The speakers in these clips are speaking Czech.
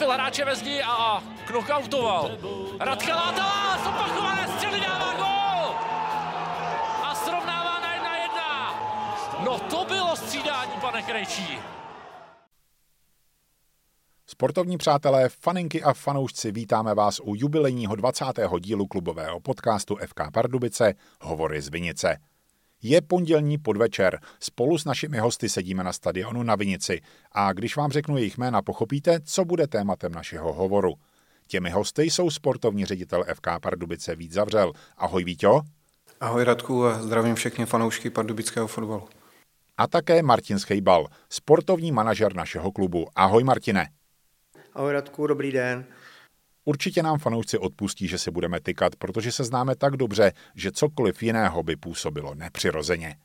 trefil hráče ve zdi a knockoutoval. Radka Látala, zopakované střely dává gol! A srovnává na jedna jedna. No to bylo střídání, pane Krejčí. Sportovní přátelé, faninky a fanoušci, vítáme vás u jubilejního 20. dílu klubového podcastu FK Pardubice Hovory z Vinice. Je pondělní podvečer, spolu s našimi hosty sedíme na stadionu na Vinici a když vám řeknu jejich jména, pochopíte, co bude tématem našeho hovoru. Těmi hosty jsou sportovní ředitel FK Pardubice Vít Zavřel. Ahoj Víťo. Ahoj Radku a zdravím všechny fanoušky pardubického fotbalu. A také Martin Schejbal, sportovní manažer našeho klubu. Ahoj Martine. Ahoj Radku, dobrý den. Určitě nám fanoušci odpustí, že se budeme tykat, protože se známe tak dobře, že cokoliv jiného by působilo nepřirozeně.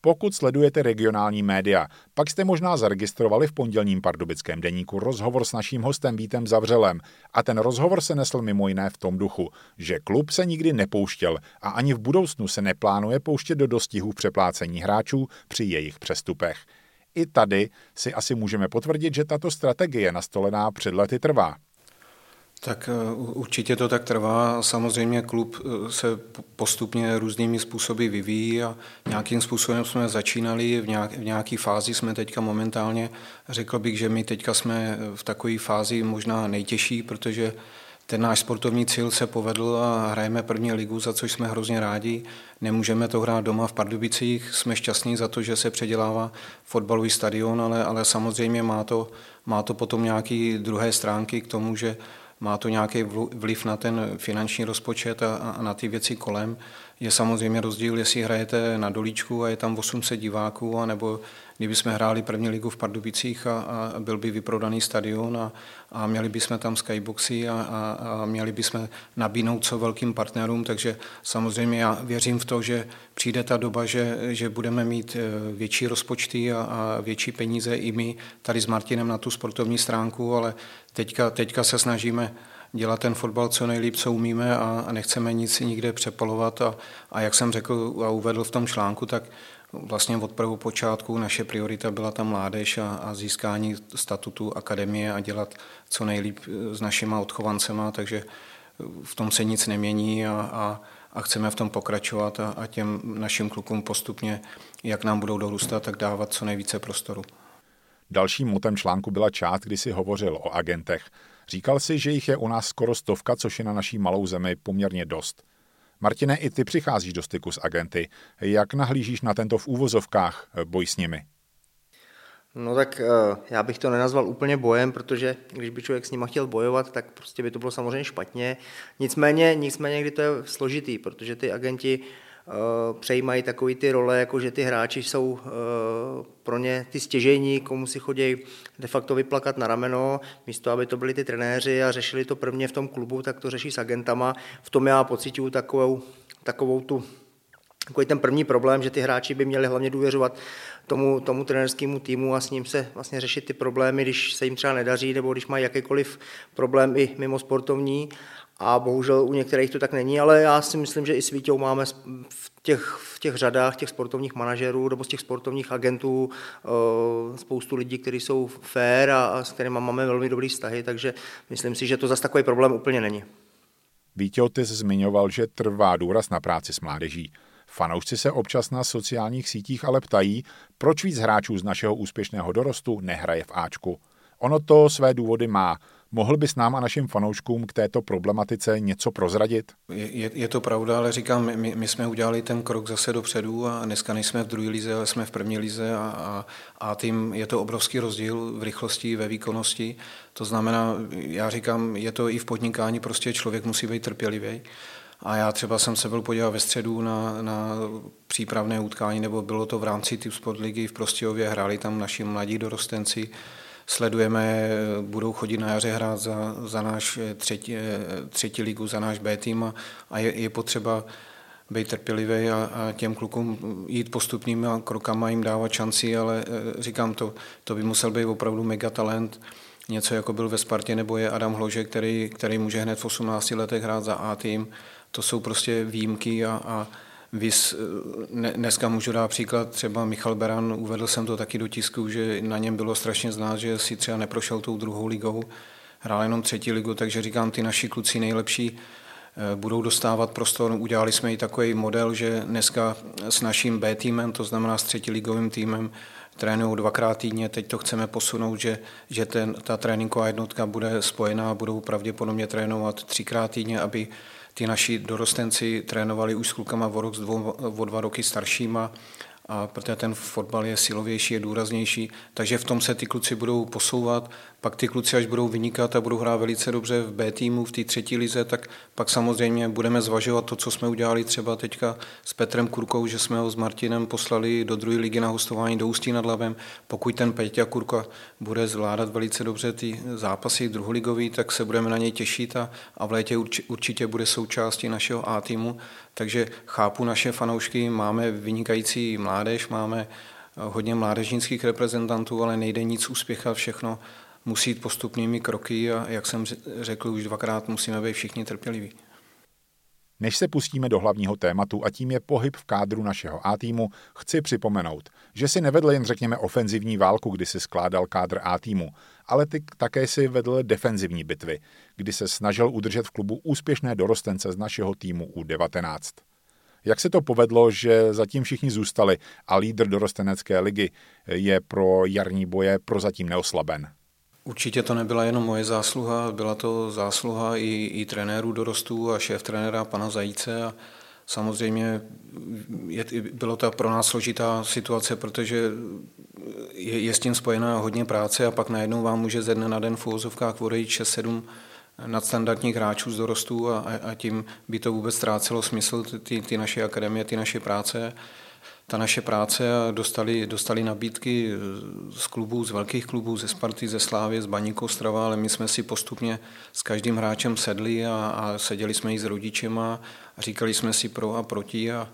Pokud sledujete regionální média, pak jste možná zaregistrovali v pondělním pardubickém deníku rozhovor s naším hostem Vítem Zavřelem a ten rozhovor se nesl mimo jiné v tom duchu, že klub se nikdy nepouštěl a ani v budoucnu se neplánuje pouštět do dostihů přeplácení hráčů při jejich přestupech. I tady si asi můžeme potvrdit, že tato strategie nastolená před lety trvá. Tak eh, určitě to tak trvá. Samozřejmě klub eh, se postupně různými způsoby vyvíjí a nějakým způsobem jsme začínali, v, nějak, v nějaké fázi jsme teďka momentálně, řekl bych, že my teďka jsme v takové fázi možná nejtěžší, protože ten náš sportovní cíl se povedl a hrajeme první ligu, za což jsme hrozně rádi. Nemůžeme to hrát doma v Pardubicích, jsme šťastní za to, že se předělává fotbalový stadion, ale, ale samozřejmě má to, má to potom nějaké druhé stránky k tomu, že má to nějaký vliv na ten finanční rozpočet a, a na ty věci kolem. Je samozřejmě rozdíl, jestli hrajete na dolíčku a je tam 800 diváků, anebo kdyby jsme hráli první ligu v Pardubicích a, a byl by vyprodaný stadion a, a měli bychom tam skyboxy a, a, a měli bychom nabídnout co velkým partnerům, takže samozřejmě já věřím v to, že přijde ta doba, že, že budeme mít e, větší rozpočty a, a větší peníze i my tady s Martinem na tu sportovní stránku, ale teďka, teďka se snažíme dělat ten fotbal co nejlíp, co umíme a, a nechceme nic nikde přepalovat a, a jak jsem řekl a uvedl v tom článku, tak vlastně od počátku naše priorita byla ta mládež a, a získání statutu akademie a dělat co nejlíp s našima odchovancema, takže v tom se nic nemění a, a, a chceme v tom pokračovat a, a těm našim klukům postupně, jak nám budou dorůstat, tak dávat co nejvíce prostoru. Dalším motem článku byla část, kdy si hovořil o agentech. Říkal si, že jich je u nás skoro stovka, což je na naší malou zemi poměrně dost. Martine, i ty přicházíš do styku s agenty. Jak nahlížíš na tento v úvozovkách boj s nimi? No tak eh, já bych to nenazval úplně bojem, protože když by člověk s nima chtěl bojovat, tak prostě by to bylo samozřejmě špatně. Nicméně, nicméně kdy to je složitý, protože ty agenti Eh, přejímají takové ty role, jako že ty hráči jsou eh, pro ně ty stěžení, komu si chodí de facto vyplakat na rameno, místo aby to byli ty trenéři a řešili to prvně v tom klubu, tak to řeší s agentama. V tom já pocituju takovou, takovou tu takový ten první problém, že ty hráči by měli hlavně důvěřovat tomu, tomu trenerskému týmu a s ním se vlastně řešit ty problémy, když se jim třeba nedaří nebo když mají jakýkoliv problém i mimo sportovní a bohužel u některých to tak není, ale já si myslím, že i s Vítěou máme v těch, v těch řadách těch sportovních manažerů nebo z těch sportovních agentů eh, spoustu lidí, kteří jsou fair a, a s kterými máme velmi dobrý vztahy, takže myslím si, že to zase takový problém úplně není. Vítěl, ty zmiňoval, že trvá důraz na práci s mládeží. Fanoušci se občas na sociálních sítích ale ptají, proč víc hráčů z našeho úspěšného dorostu nehraje v Ačku. Ono to své důvody má. Mohl bys nám a našim fanouškům k této problematice něco prozradit? Je, je to pravda, ale říkám, my, my jsme udělali ten krok zase dopředu a dneska nejsme v druhé lize, ale jsme v první lize a, a, a tím je to obrovský rozdíl v rychlosti, ve výkonnosti. To znamená, já říkám, je to i v podnikání, prostě člověk musí být trpělivý. A já třeba jsem se byl podívat ve středu na, na přípravné utkání, nebo bylo to v rámci Typ Sport ligy v Prostějově, hráli tam naši mladí dorostenci, sledujeme, budou chodit na jaře hrát za, za náš třetí, třetí ligu, za náš B tým a, a je, je potřeba být trpělivý a, a těm klukům jít postupnými krokama, jim dávat šanci, ale e, říkám to, to by musel být opravdu megatalent, něco jako byl ve Spartě nebo je Adam Hlože, který, který může hned v 18 letech hrát za A tým. To jsou prostě výjimky a, a Vys, dneska můžu dát příklad, třeba Michal Beran, uvedl jsem to taky do tisku, že na něm bylo strašně znát, že si třeba neprošel tou druhou ligou, hrál jenom třetí ligu, takže říkám, ty naši kluci nejlepší eh, budou dostávat prostor. Udělali jsme i takový model, že dneska s naším B týmem, to znamená s třetí ligovým týmem, trénují dvakrát týdně, teď to chceme posunout, že, že ten, ta tréninková jednotka bude spojená, budou pravděpodobně trénovat třikrát týdně, aby ty naši dorostenci trénovali už s klukama o, rok, dvou, o dva roky staršíma a protože ten fotbal je silovější, je důraznější, takže v tom se ty kluci budou posouvat, pak ty kluci, až budou vynikat a budou hrát velice dobře v B týmu, v té třetí lize, tak pak samozřejmě budeme zvažovat to, co jsme udělali třeba teďka s Petrem Kurkou, že jsme ho s Martinem poslali do druhé ligy na hostování do Ústí nad Labem. Pokud ten Peťa Kurka bude zvládat velice dobře ty zápasy druholigový, tak se budeme na něj těšit a, a v létě určitě bude součástí našeho A týmu. Takže chápu naše fanoušky, máme vynikající mládež, máme hodně mládežnických reprezentantů, ale nejde nic uspěchat, všechno musí jít postupnými kroky a jak jsem řekl už dvakrát, musíme být všichni trpěliví. Než se pustíme do hlavního tématu a tím je pohyb v kádru našeho A týmu, chci připomenout, že si nevedl jen řekněme ofenzivní válku, kdy si skládal kádr A týmu, ale ty také si vedl defenzivní bitvy, kdy se snažil udržet v klubu úspěšné dorostence z našeho týmu U19. Jak se to povedlo, že zatím všichni zůstali a lídr dorostenecké ligy je pro jarní boje prozatím neoslaben? Určitě to nebyla jenom moje zásluha, byla to zásluha i, i trenérů dorostů a šéf trenéra pana Zajíce a samozřejmě je, bylo to pro nás složitá situace, protože je, je s tím spojená hodně práce a pak najednou vám může ze dne na den v úvozovkách odejít 6-7 nadstandardních hráčů z dorostů a, a tím by to vůbec ztrácelo smysl, ty, ty naše akademie, ty naše práce ta naše práce a dostali, dostali nabídky z klubů, z velkých klubů, ze Sparty, ze Slávy, z Baníku Ostrava, ale my jsme si postupně s každým hráčem sedli a, a seděli jsme i s rodičema a říkali jsme si pro a proti a,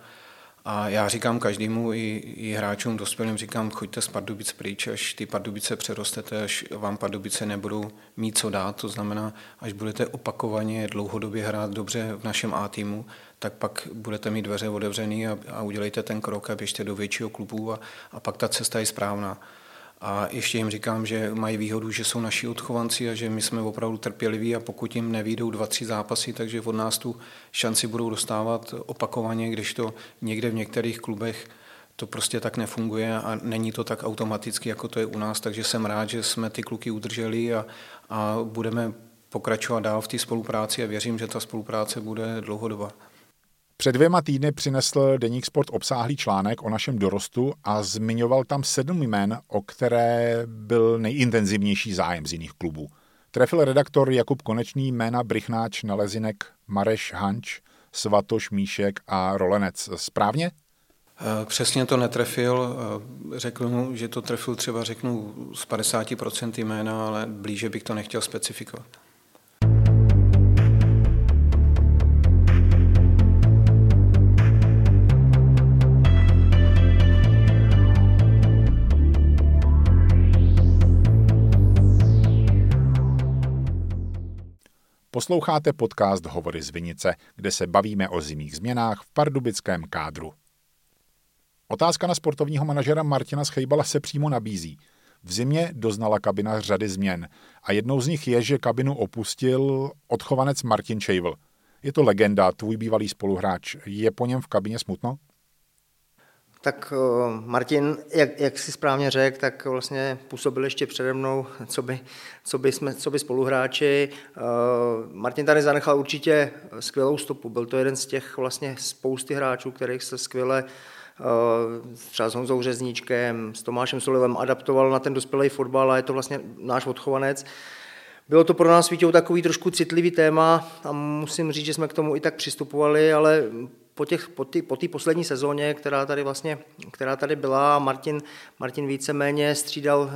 a já říkám každému i, i hráčům dospělým, říkám, choďte z Pardubic pryč, až ty Pardubice přerostete, až vám Pardubice nebudou mít co dát, to znamená, až budete opakovaně dlouhodobě hrát dobře v našem A týmu, tak pak budete mít dveře otevřený a, a udělejte ten krok a běžte do většího klubu a, a pak ta cesta je správná. A ještě jim říkám, že mají výhodu, že jsou naši odchovanci a že my jsme opravdu trpěliví a pokud jim nevídou dva, tři zápasy, takže od nás tu šanci budou dostávat opakovaně, když to někde v některých klubech to prostě tak nefunguje a není to tak automaticky, jako to je u nás, takže jsem rád, že jsme ty kluky udrželi a, a budeme pokračovat dál v té spolupráci a věřím, že ta spolupráce bude dlouhodobá. Před dvěma týdny přinesl Deník Sport obsáhlý článek o našem dorostu a zmiňoval tam sedm jmen, o které byl nejintenzivnější zájem z jiných klubů. Trefil redaktor Jakub Konečný jména Brychnáč, Nalezinek, Mareš Hanč, Svatoš, Míšek a Rolenec. Správně? Eh, přesně to netrefil. Eh, řekl mu, že to trefil třeba řeknu z 50% jména, ale blíže bych to nechtěl specifikovat. Posloucháte podcast Hovory z Vinice, kde se bavíme o zimních změnách v pardubickém kádru. Otázka na sportovního manažera Martina Schejbala se přímo nabízí. V zimě doznala kabina řady změn a jednou z nich je, že kabinu opustil odchovanec Martin Čejvl. Je to legenda, tvůj bývalý spoluhráč. Je po něm v kabině smutno? Tak eh, Martin, jak, jak si správně řekl, tak vlastně působil ještě přede mnou, co by, co by, jsme, co by spoluhráči. Eh, Martin tady zanechal určitě skvělou stopu. Byl to jeden z těch vlastně spousty hráčů, kterých se skvěle eh, třeba s Honzou Řezníčkem, s Tomášem Solivem adaptoval na ten dospělý fotbal a je to vlastně náš odchovanec. Bylo to pro nás Vítěou takový trošku citlivý téma a musím říct, že jsme k tomu i tak přistupovali, ale po, těch, po, po poslední sezóně, která tady vlastně, která tady byla, Martin, Martin víceméně střídal uh,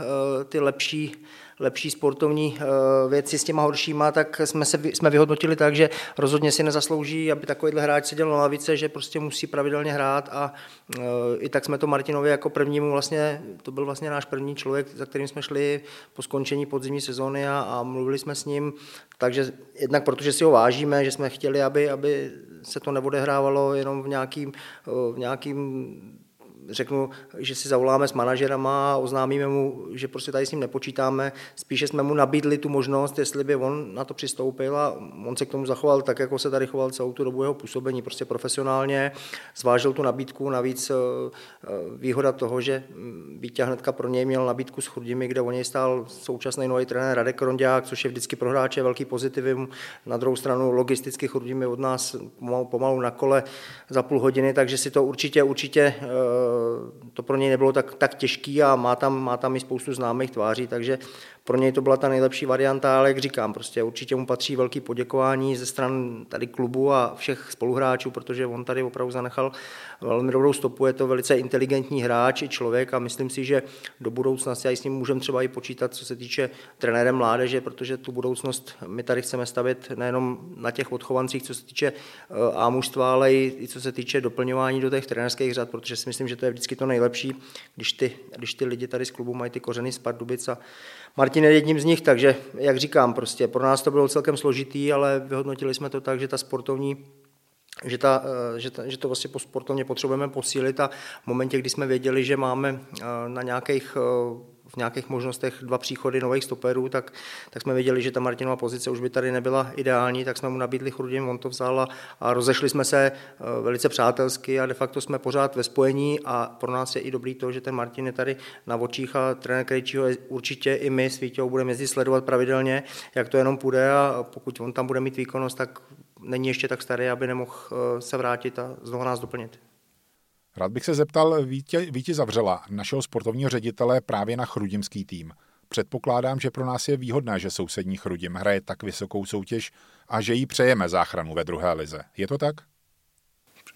ty lepší, lepší sportovní uh, věci s těma horšíma, tak jsme, se, jsme vyhodnotili tak, že rozhodně si nezaslouží, aby takovýhle hráč seděl na lavice, že prostě musí pravidelně hrát a uh, i tak jsme to Martinovi jako prvnímu vlastně, to byl vlastně náš první člověk, za kterým jsme šli po skončení podzimní sezóny a, a mluvili jsme s ním, takže jednak protože si ho vážíme, že jsme chtěli, aby, aby se to neodehrávalo jenom v nějakým, v nějakým řeknu, že si zavoláme s manažerama a oznámíme mu, že prostě tady s ním nepočítáme. Spíše jsme mu nabídli tu možnost, jestli by on na to přistoupil a on se k tomu zachoval tak, jako se tady choval celou tu dobu jeho působení, prostě profesionálně, zvážil tu nabídku, navíc eh, eh, výhoda toho, že Vítě hnedka pro něj měl nabídku s Chrudimi, kde o něj stál současný nový trenér Radek Rondiák, což je vždycky pro hráče velký pozitivum. Na druhou stranu logisticky Chrudimi od nás pomalu, pomalu na kole za půl hodiny, takže si to určitě, určitě eh, to pro něj nebylo tak, tak těžký a má tam, má tam i spoustu známých tváří, takže pro něj to byla ta nejlepší varianta, ale jak říkám, prostě určitě mu patří velký poděkování ze stran tady klubu a všech spoluhráčů, protože on tady opravdu zanechal velmi dobrou stopu, je to velice inteligentní hráč i člověk a myslím si, že do budoucnosti a s ním můžeme třeba i počítat, co se týče trenérem mládeže, protože tu budoucnost my tady chceme stavět nejenom na těch odchovancích, co se týče eh, A mužstva, ale i co se týče doplňování do těch trenérských řad, protože si myslím, že to je vždycky to nejlepší, když ty, když ty lidi tady z klubu mají ty kořeny z Pardubic a Martin je jedním z nich, takže jak říkám, prostě pro nás to bylo celkem složitý, ale vyhodnotili jsme to tak, že ta sportovní že, ta, eh, že, ta, že to vlastně po sportovně potřebujeme posílit a v momentě, kdy jsme věděli, že máme eh, na nějakých eh, v nějakých možnostech dva příchody nových stoperů, tak, tak jsme věděli, že ta Martinová pozice už by tady nebyla ideální, tak jsme mu nabídli Chrudim, on to vzal a, a rozešli jsme se velice přátelsky a de facto jsme pořád ve spojení a pro nás je i dobrý to, že ten Martin je tady na očích a trenér Krejčího určitě i my s Vítěou budeme jezdit sledovat pravidelně, jak to jenom půjde a pokud on tam bude mít výkonnost, tak není ještě tak starý, aby nemohl eh, se vrátit a znovu nás doplnit. Rád bych se zeptal Vítě, Víti Zavřela, našeho sportovního ředitele právě na chrudimský tým. Předpokládám, že pro nás je výhodné, že sousední Chrudim hraje tak vysokou soutěž a že jí přejeme záchranu ve druhé lize. Je to tak?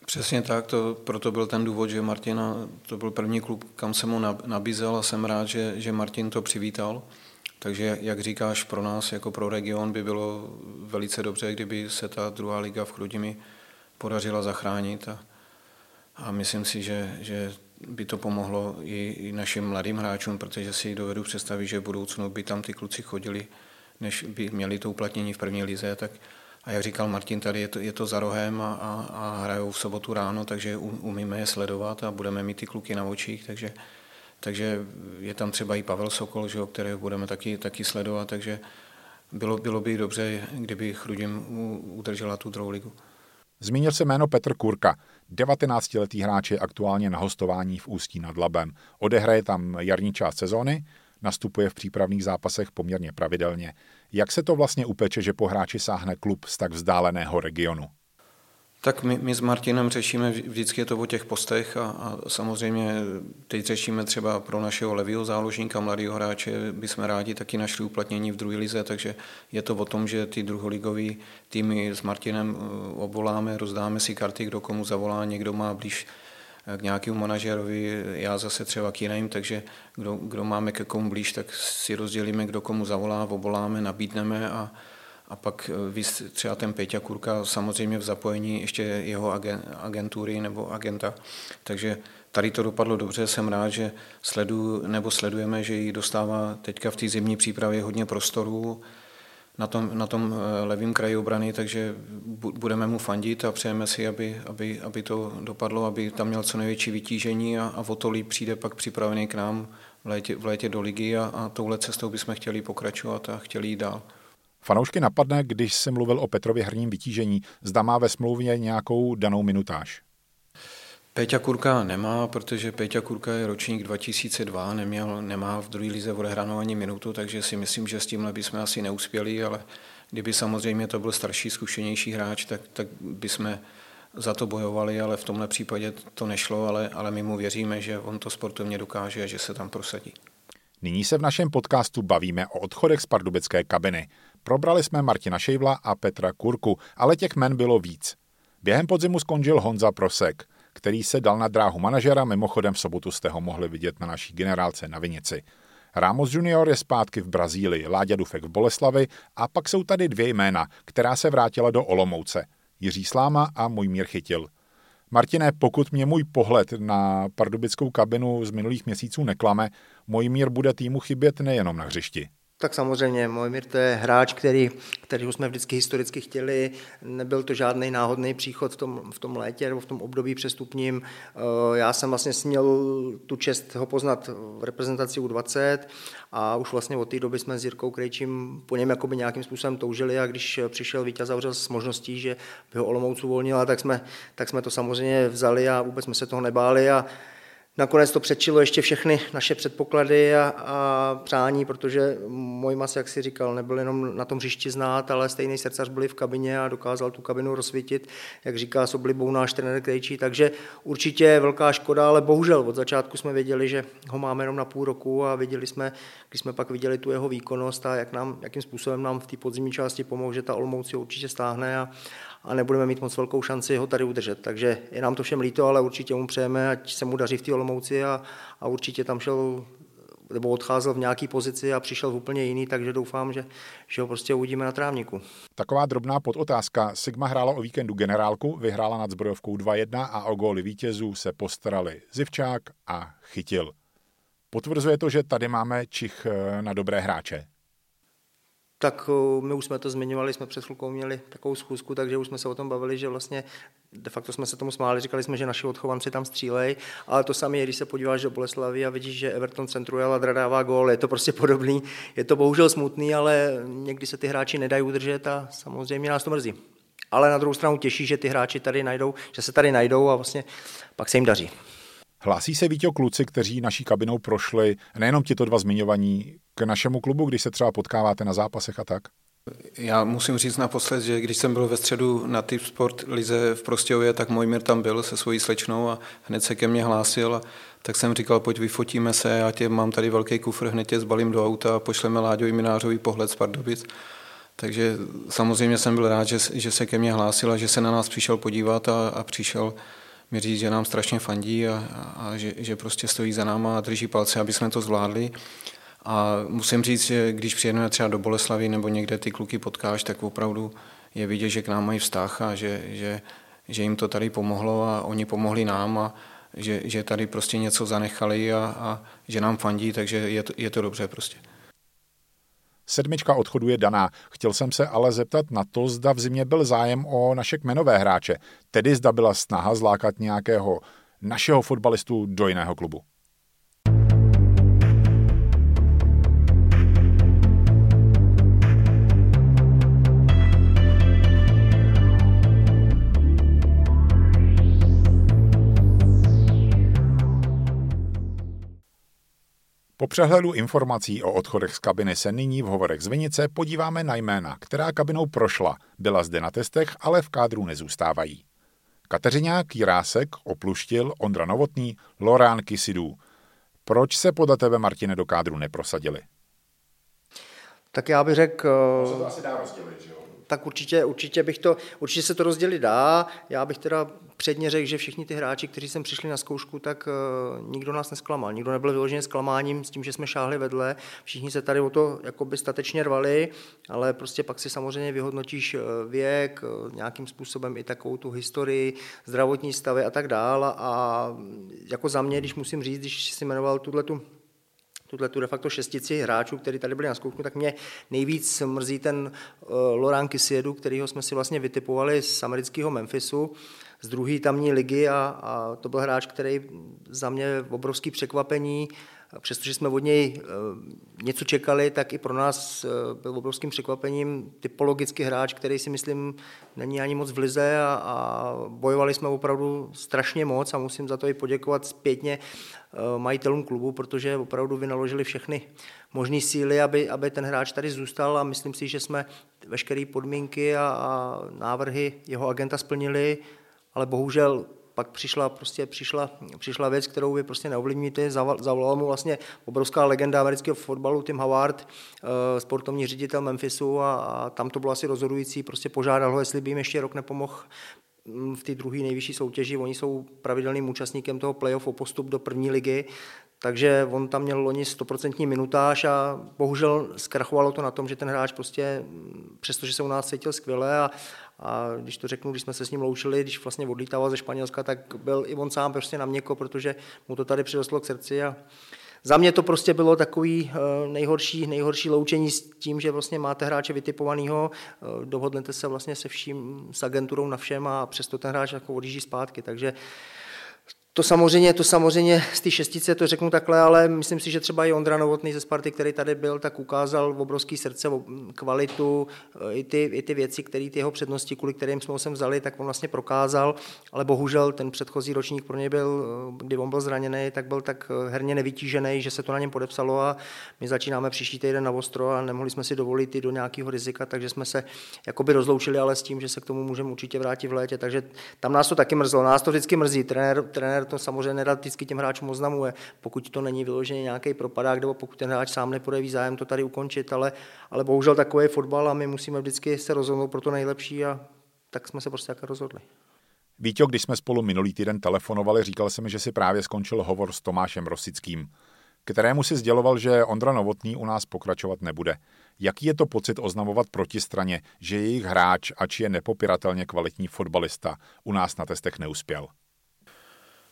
Přesně tak, to, proto byl ten důvod, že Martina, to byl první klub, kam jsem mu nabízel a jsem rád, že, že Martin to přivítal. Takže, jak říkáš, pro nás jako pro region by bylo velice dobře, kdyby se ta druhá liga v Chrudimi podařila zachránit. A, a myslím si, že, že by to pomohlo i, i našim mladým hráčům, protože si dovedu představit, že v budoucnu by tam ty kluci chodili, než by měli to uplatnění v první lize. Tak, a jak říkal Martin, tady je to, je to za rohem a, a, a hrajou v sobotu ráno, takže umíme je sledovat a budeme mít ty kluky na očích, takže takže je tam třeba i Pavel Sokol, že, kterého budeme taky, taky sledovat, takže bylo, bylo by dobře, kdyby Chrudim udržela tu druhou ligu. Zmínil se jméno Petr Kurka. 19-letý hráč je aktuálně na hostování v Ústí nad Labem. Odehraje tam jarní část sezóny, nastupuje v přípravných zápasech poměrně pravidelně. Jak se to vlastně upeče, že po hráči sáhne klub z tak vzdáleného regionu? Tak my, my s Martinem řešíme vždycky je to o těch postech a, a samozřejmě teď řešíme třeba pro našeho levého záložníka, mladého hráče, bychom rádi taky našli uplatnění v druhé lize, takže je to o tom, že ty druholigové týmy s Martinem uh, obvoláme, rozdáme si karty, kdo komu zavolá, někdo má blíž uh, k nějakému manažerovi, já zase třeba k jiným, takže kdo, kdo máme ke komu blíž, tak si rozdělíme, kdo komu zavolá, oboláme, nabídneme a, a pak eh, vy třeba ten Peťa Kurka samozřejmě v zapojení ještě jeho agentury nebo agenta. Takže tady to dopadlo dobře, jsem rád, že sledu, nebo sledujeme, že ji dostává teďka v té zimní přípravě hodně prostoru na tom, na tom eh, levém kraji obrany, takže budeme mu fandit a přejeme si, aby, aby, aby to dopadlo, aby tam měl co největší vytížení a, a o to líp přijde pak připravený k nám v létě, v létě do ligy a, a touhle cestou bychom chtěli pokračovat a chtěli jít dál. Fanoušky napadne, když se mluvil o Petrově herním vytížení, zda má ve smlouvě nějakou danou minutáž. Péťa Kurka nemá, protože Péťa Kurka je ročník 2002, neměl, nemá v druhé lize odehranou ani minutu, takže si myslím, že s tímhle bychom asi neuspěli, ale kdyby samozřejmě to byl starší, zkušenější hráč, tak, tak bychom za to bojovali, ale v tomhle případě to nešlo, ale, ale my mu věříme, že on to sportovně dokáže a že se tam prosadí. Nyní se v našem podcastu bavíme o odchodech z pardubické kabiny. Probrali jsme Martina Šejvla a Petra Kurku, ale těch men bylo víc. Během podzimu skončil Honza Prosek, který se dal na dráhu manažera, mimochodem v sobotu jste ho mohli vidět na naší generálce na Vinici. Ramos Junior je zpátky v Brazílii, Láďa Dufek v Boleslavi a pak jsou tady dvě jména, která se vrátila do Olomouce. Jiří Sláma a můj mír chytil. Martine, pokud mě můj pohled na pardubickou kabinu z minulých měsíců neklame, můj mír bude týmu chybět nejenom na hřišti. Tak samozřejmě, Mojmír to je hráč, který, který jsme vždycky historicky chtěli. Nebyl to žádný náhodný příchod v tom, v tom létě nebo v tom období přestupním. Eh, já jsem vlastně směl tu čest ho poznat v reprezentaci U20 a už vlastně od té doby jsme s Jirkou Krejčím po něm jakoby nějakým způsobem toužili a když přišel Vítěz Zavřel s možností, že by ho Olomouc uvolnila, tak jsme, tak jsme to samozřejmě vzali a vůbec jsme se toho nebáli a Nakonec to předčilo ještě všechny naše předpoklady a, a přání, protože můj mas, jak si říkal, nebyl jenom na tom hřišti znát, ale stejný srdcař byl v kabině a dokázal tu kabinu rozsvítit, jak říká s oblibou náš trenér Krejčí, takže určitě velká škoda, ale bohužel od začátku jsme věděli, že ho máme jenom na půl roku a viděli jsme, když jsme pak viděli tu jeho výkonnost a jak nám, jakým způsobem nám v té podzimní části pomohl, že ta Olomouc určitě stáhne a, a nebudeme mít moc velkou šanci ho tady udržet. Takže je nám to všem líto, ale určitě mu přejeme, ať se mu daří v té Olomouci a, a určitě tam šel nebo odcházel v nějaký pozici a přišel v úplně jiný, takže doufám, že, že ho prostě uvidíme na trávníku. Taková drobná podotázka. Sigma hrála o víkendu generálku, vyhrála nad zbrojovkou 2-1 a o góly vítězů se postarali Zivčák a Chytil. Potvrzuje to, že tady máme Čich eh, na dobré hráče? Tak eh, my už jsme to zmiňovali, jsme před chvilkou měli takovou schůzku, takže už jsme se o tom bavili, že vlastně de facto jsme se tomu smáli, říkali jsme, že naši odchovanci tam střílej, ale to samé když se podíváš do Boleslavy a vidíš, že Everton centruje a dává gól, je to prostě podobný, je to bohužel smutný, ale někdy se ty hráči nedají udržet a samozřejmě nás to mrzí. Ale na druhou stranu těší, že ty hráči tady najdou, že se tady najdou a vlastně pak se jim daří. Hlásí se Vítě kluci, kteří naší kabinou prošli, nejenom tito dva zmiňovaní, k našemu klubu, když se třeba potkáváte na zápasech a tak? Já musím říct naposled, že když jsem byl ve středu na Typ Sport Lize v Prostějově, tak můj mír tam byl se svojí slečnou a hned se ke mně hlásil. A tak jsem říkal, pojď vyfotíme se, já tě mám tady velký kufr, hned tě zbalím do auta a pošleme Láďovi Minářový pohled z Pardubic. Takže samozřejmě jsem byl rád, že, že se ke mně hlásil a že se na nás přišel podívat a, a přišel mi říct, že nám strašně fandí a, a, že, že prostě stojí za náma a drží palce, aby jsme to zvládli. A musím říct, že když přijedeme třeba do Boleslavy nebo někde ty kluky potkáš, tak opravdu je vidět, že k nám mají vztah a že, že, že jim to tady pomohlo a oni pomohli nám a že, že tady prostě něco zanechali a, a že nám fandí, takže je to, je to dobře prostě. Sedmička odchodu je daná. Chtěl jsem se ale zeptat na to, zda v zimě byl zájem o naše kmenové hráče, tedy zda byla snaha zlákat nějakého našeho fotbalistu do jiného klubu. Po přehledu informací o odchodech z kabiny se nyní v hovorech z Vinice podíváme na jména, která kabinou prošla, byla zde na testech, ale v kádru nezůstávají. Kateřiňák, Jirásek, Opluštil, Ondra Novotný, Lorán Kisidů. Proč se podle tebe, Martine, do kádru neprosadili? Tak já bych řekl... To se to asi dá rozdělit, že jo? Tak určitě, určitě, bych to, určitě se to rozdělit dá. Já bych teda předně řekl, že všichni ty hráči, kteří sem přišli na zkoušku, tak uh, nikdo nás nesklamal. Nikdo nebyl vyloženě zklamáním s tím, že jsme šáhli vedle. Všichni se tady o to jakoby statečně rvali, ale prostě pak si samozřejmě vyhodnotíš eh, věk, uh, nějakým způsobem i takovou tu historii, zdravotní stavy a tak dále. A jako za mě, když musím říct, když si jmenoval tuhle tu tuhle tu de facto šestici hráčů, kteří tady byli na zkoušku, tak mě nejvíc mrzí ten uh, Laurent Kisiedu, kterýho jsme si vlastně vytipovali z amerického Memphisu, z druhé tamní ligy a, a to byl hráč, který za mě obrovský překvapení, přestože jsme od něj eh, něco čekali, tak i pro nás eh, byl obrovským překvapením typologický hráč, který si myslím není ani moc v lize a, a bojovali jsme opravdu strašně moc a musím za to i poděkovat zpětně eh, majitelům klubu, protože opravdu vynaložili všechny možné síly, aby, aby ten hráč tady zůstal a myslím si, že jsme veškeré podmínky a, a návrhy jeho agenta splnili, ale bohužel pak přišla, prostě přišla, přišla věc, kterou vy prostě neovlivníte, zavolal mu vlastně obrovská legenda amerického fotbalu Tim Howard, eh, sportovní ředitel Memphisu a, a tam to bylo asi rozhodující, prostě požádal ho, jestli by jim ještě rok nepomohl mm, v té druhé nejvyšší soutěži. Oni jsou pravidelným účastníkem toho playoff o postup do první ligy, takže on tam měl loni 100% minutáž a bohužel zkrachovalo to na tom, že ten hráč prostě, mm, přestože se u nás cítil skvěle a, a když to řeknu, když jsme se s ním loučili, když vlastně odlítával ze Španělska, tak byl i on sám prostě na měko, protože mu to tady přirostlo k srdci. A za mě to prostě bylo takový nejhorší, nejhorší loučení s tím, že vlastně máte hráče vytipovaného, dohodnete se vlastně se vším, s agenturou na všem a přesto ten hráč jako odjíždí zpátky, takže to samozřejmě, to samozřejmě z té šestice to řeknu takhle, ale myslím si, že třeba i Ondra Novotný ze Sparty, který tady byl, tak ukázal v obrovský srdce, kvalitu, eh, i ty, i ty věci, které ty jeho přednosti, kvůli kterým jsme ho sem vzali, tak on vlastně prokázal, ale bohužel ten předchozí ročník pro něj byl, eh, kdy on byl zraněný, tak byl tak eh, herně nevytížený, že se to na něm podepsalo a my začínáme příští týden na ostro a nemohli jsme si dovolit i do nějakého rizika, takže jsme se jakoby rozloučili, ale s tím, že se k tomu můžeme určitě vrátit v létě, takže tam nás to taky mrzlo, nás to vždycky mrzí, trenér, trenér trenér to samozřejmě nerad vždycky těm hráčům oznamuje, pokud to není vyloženě nějaký propadák, nebo pokud ten hráč sám nepodeví zájem to tady ukončit, ale, ale bohužel takový je fotbal a my musíme vždycky se rozhodnout pro to nejlepší a tak jsme se prostě také rozhodli. Víte, když jsme spolu minulý týden telefonovali, říkal jsem, že si právě skončil hovor s Tomášem Rosickým, kterému si sděloval, že Ondra Novotný u nás pokračovat nebude. Jaký je to pocit oznamovat protistraně, že jejich hráč, ač je nepopiratelně kvalitní fotbalista, u nás na testech neuspěl?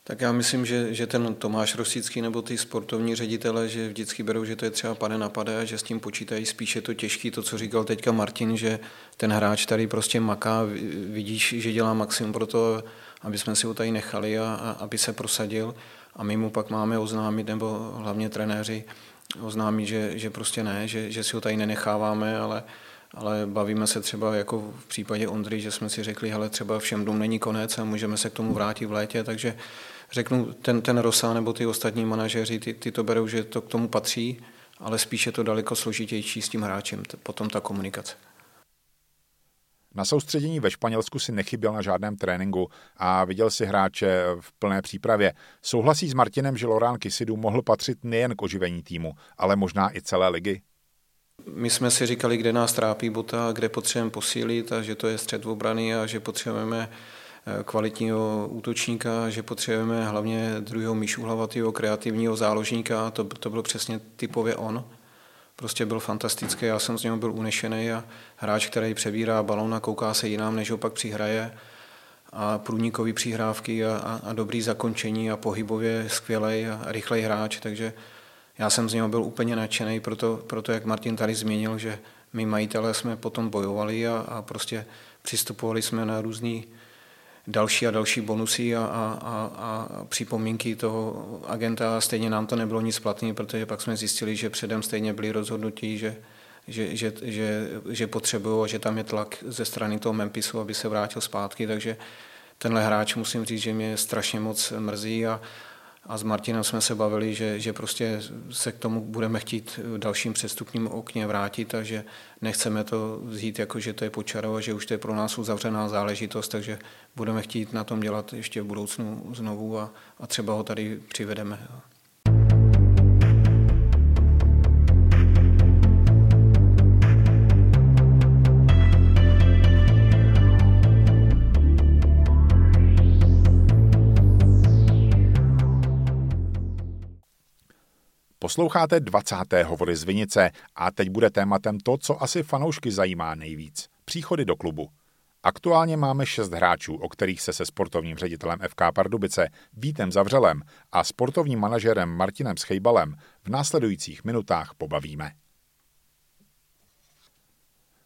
Tak já myslím, že, že ten Tomáš Rosický nebo ty sportovní ředitele, že vždycky berou, že to je třeba pade na pade a že s tím počítají. Spíše to těžký, to, co říkal teďka Martin, že ten hráč tady prostě maká, vidíš, že dělá maximum pro to, aby jsme si ho tady nechali a, a aby se prosadil. A my mu pak máme oznámit, nebo hlavně trenéři oznámit, že, že prostě ne, že, že si ho tady nenecháváme, ale, ale bavíme se třeba jako v případě Ondry, že jsme si řekli, hele, třeba všem dům není konec a můžeme se k tomu vrátit v létě, takže řeknu, ten, ten Rosa nebo ty ostatní manažeři, ty, ty to berou, že to k tomu patří, ale spíše to daleko složitější s tím hráčem, potom ta komunikace. Na soustředění ve Španělsku si nechyběl na žádném tréninku a viděl si hráče v plné přípravě. Souhlasí s Martinem, že Lorán Kisidu mohl patřit nejen k oživení týmu, ale možná i celé ligy? My jsme si říkali, kde nás trápí bota, kde potřebujeme posílit a že to je střed obrany a že potřebujeme kvalitního útočníka, že potřebujeme hlavně druhého Míšu Hlavatýho, kreativního záložníka, to, to byl přesně typově on. Prostě byl fantastický, já jsem z něho byl unešený a hráč, který přebírá balón a kouká se jinam, než ho pak přihraje a průnikový přihrávky a, a, a dobrý zakončení a pohybově skvělý a rychlej hráč, takže já jsem z něho byl úplně nadšený, proto, proto jak Martin tady změnil, že my majitelé jsme potom bojovali a, a prostě přistupovali jsme na různý další a další bonusy a, a, a, a připomínky toho agenta. A stejně nám to nebylo nic platné, protože pak jsme zjistili, že předem stejně byli rozhodnutí, že, že, že, že, že potřebují a že tam je tlak ze strany toho Memphisu, aby se vrátil zpátky, takže tenhle hráč musím říct, že mě strašně moc mrzí a, a s Martinem jsme se bavili, že, že prostě se k tomu budeme chtít v dalším přestupním okně vrátit a že nechceme to vzít jako, že to je počaro že už to je pro nás uzavřená záležitost, takže budeme chtít na tom dělat ještě v budoucnu znovu a, a třeba ho tady přivedeme. Posloucháte 20. hovory z Vinice a teď bude tématem to, co asi fanoušky zajímá nejvíc. Příchody do klubu. Aktuálně máme šest hráčů, o kterých se se sportovním ředitelem FK Pardubice Vítem Zavřelem a sportovním manažerem Martinem Schejbalem v následujících minutách pobavíme.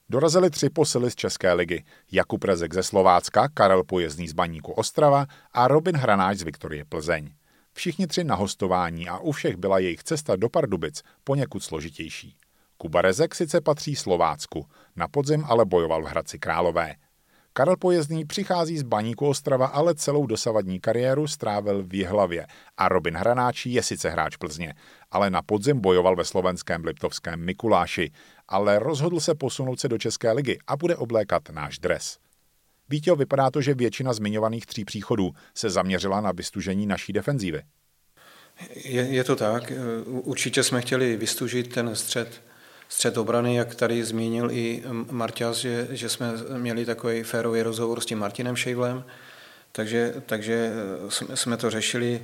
Dorazili tři posily z České ligy. Jakub Rezek ze Slovácka, Karel Pojezdný z Baníku Ostrava a Robin Hranáč z Viktorie Plzeň. Všichni tři na hostování a u všech byla jejich cesta do Pardubic poněkud složitější. Kuba Rezek sice patří Slovácku, na podzim ale bojoval v Hradci Králové. Karel Pojezdný přichází z Baníku Ostrava, ale celou dosavadní kariéru strávil v Jihlavě a Robin Hranáčí je sice hráč Plzně, ale na podzim bojoval ve slovenském Liptovském Mikuláši, ale rozhodl se posunout se do České ligy a bude oblékat náš dres. Vítěl, vypadá to, že většina zmiňovaných tří příchodů se zaměřila na vystužení naší defenzívy. Je, je to tak. Určitě jsme chtěli vystužit ten střed, střed obrany, jak tady zmínil i Marťas, že, že jsme měli takový férový rozhovor s tím Martinem Šejvlem, takže, takže jsme to řešili.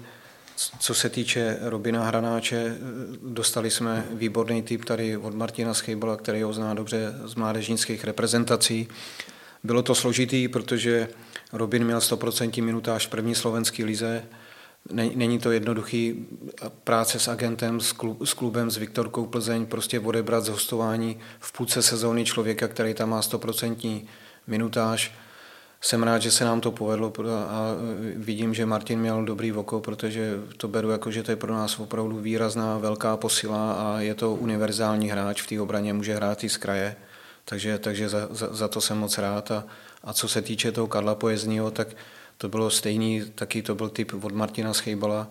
Co se týče Robina Hranáče, dostali jsme výborný typ tady od Martina Schejbala, který ho zná dobře z mládežnických reprezentací. Bylo to složitý, protože Robin měl 100% minutáž v první slovenský lize, Není to jednoduchý práce s agentem, s, s klubem, s Viktorkou Plzeň, prostě odebrat z hostování v půlce sezóny člověka, který tam má 100% minutáž. Jsem rád, že se nám to povedlo a vidím, že Martin měl dobrý oko, protože to beru jako, že to je pro nás opravdu výrazná velká posila a je to univerzální hráč v té obraně, může hrát i z kraje, takže, takže za, za, za to jsem moc rád. A, a co se týče toho Karla Pojezdního, tak to bylo stejný, taky to byl typ od Martina Schejbala,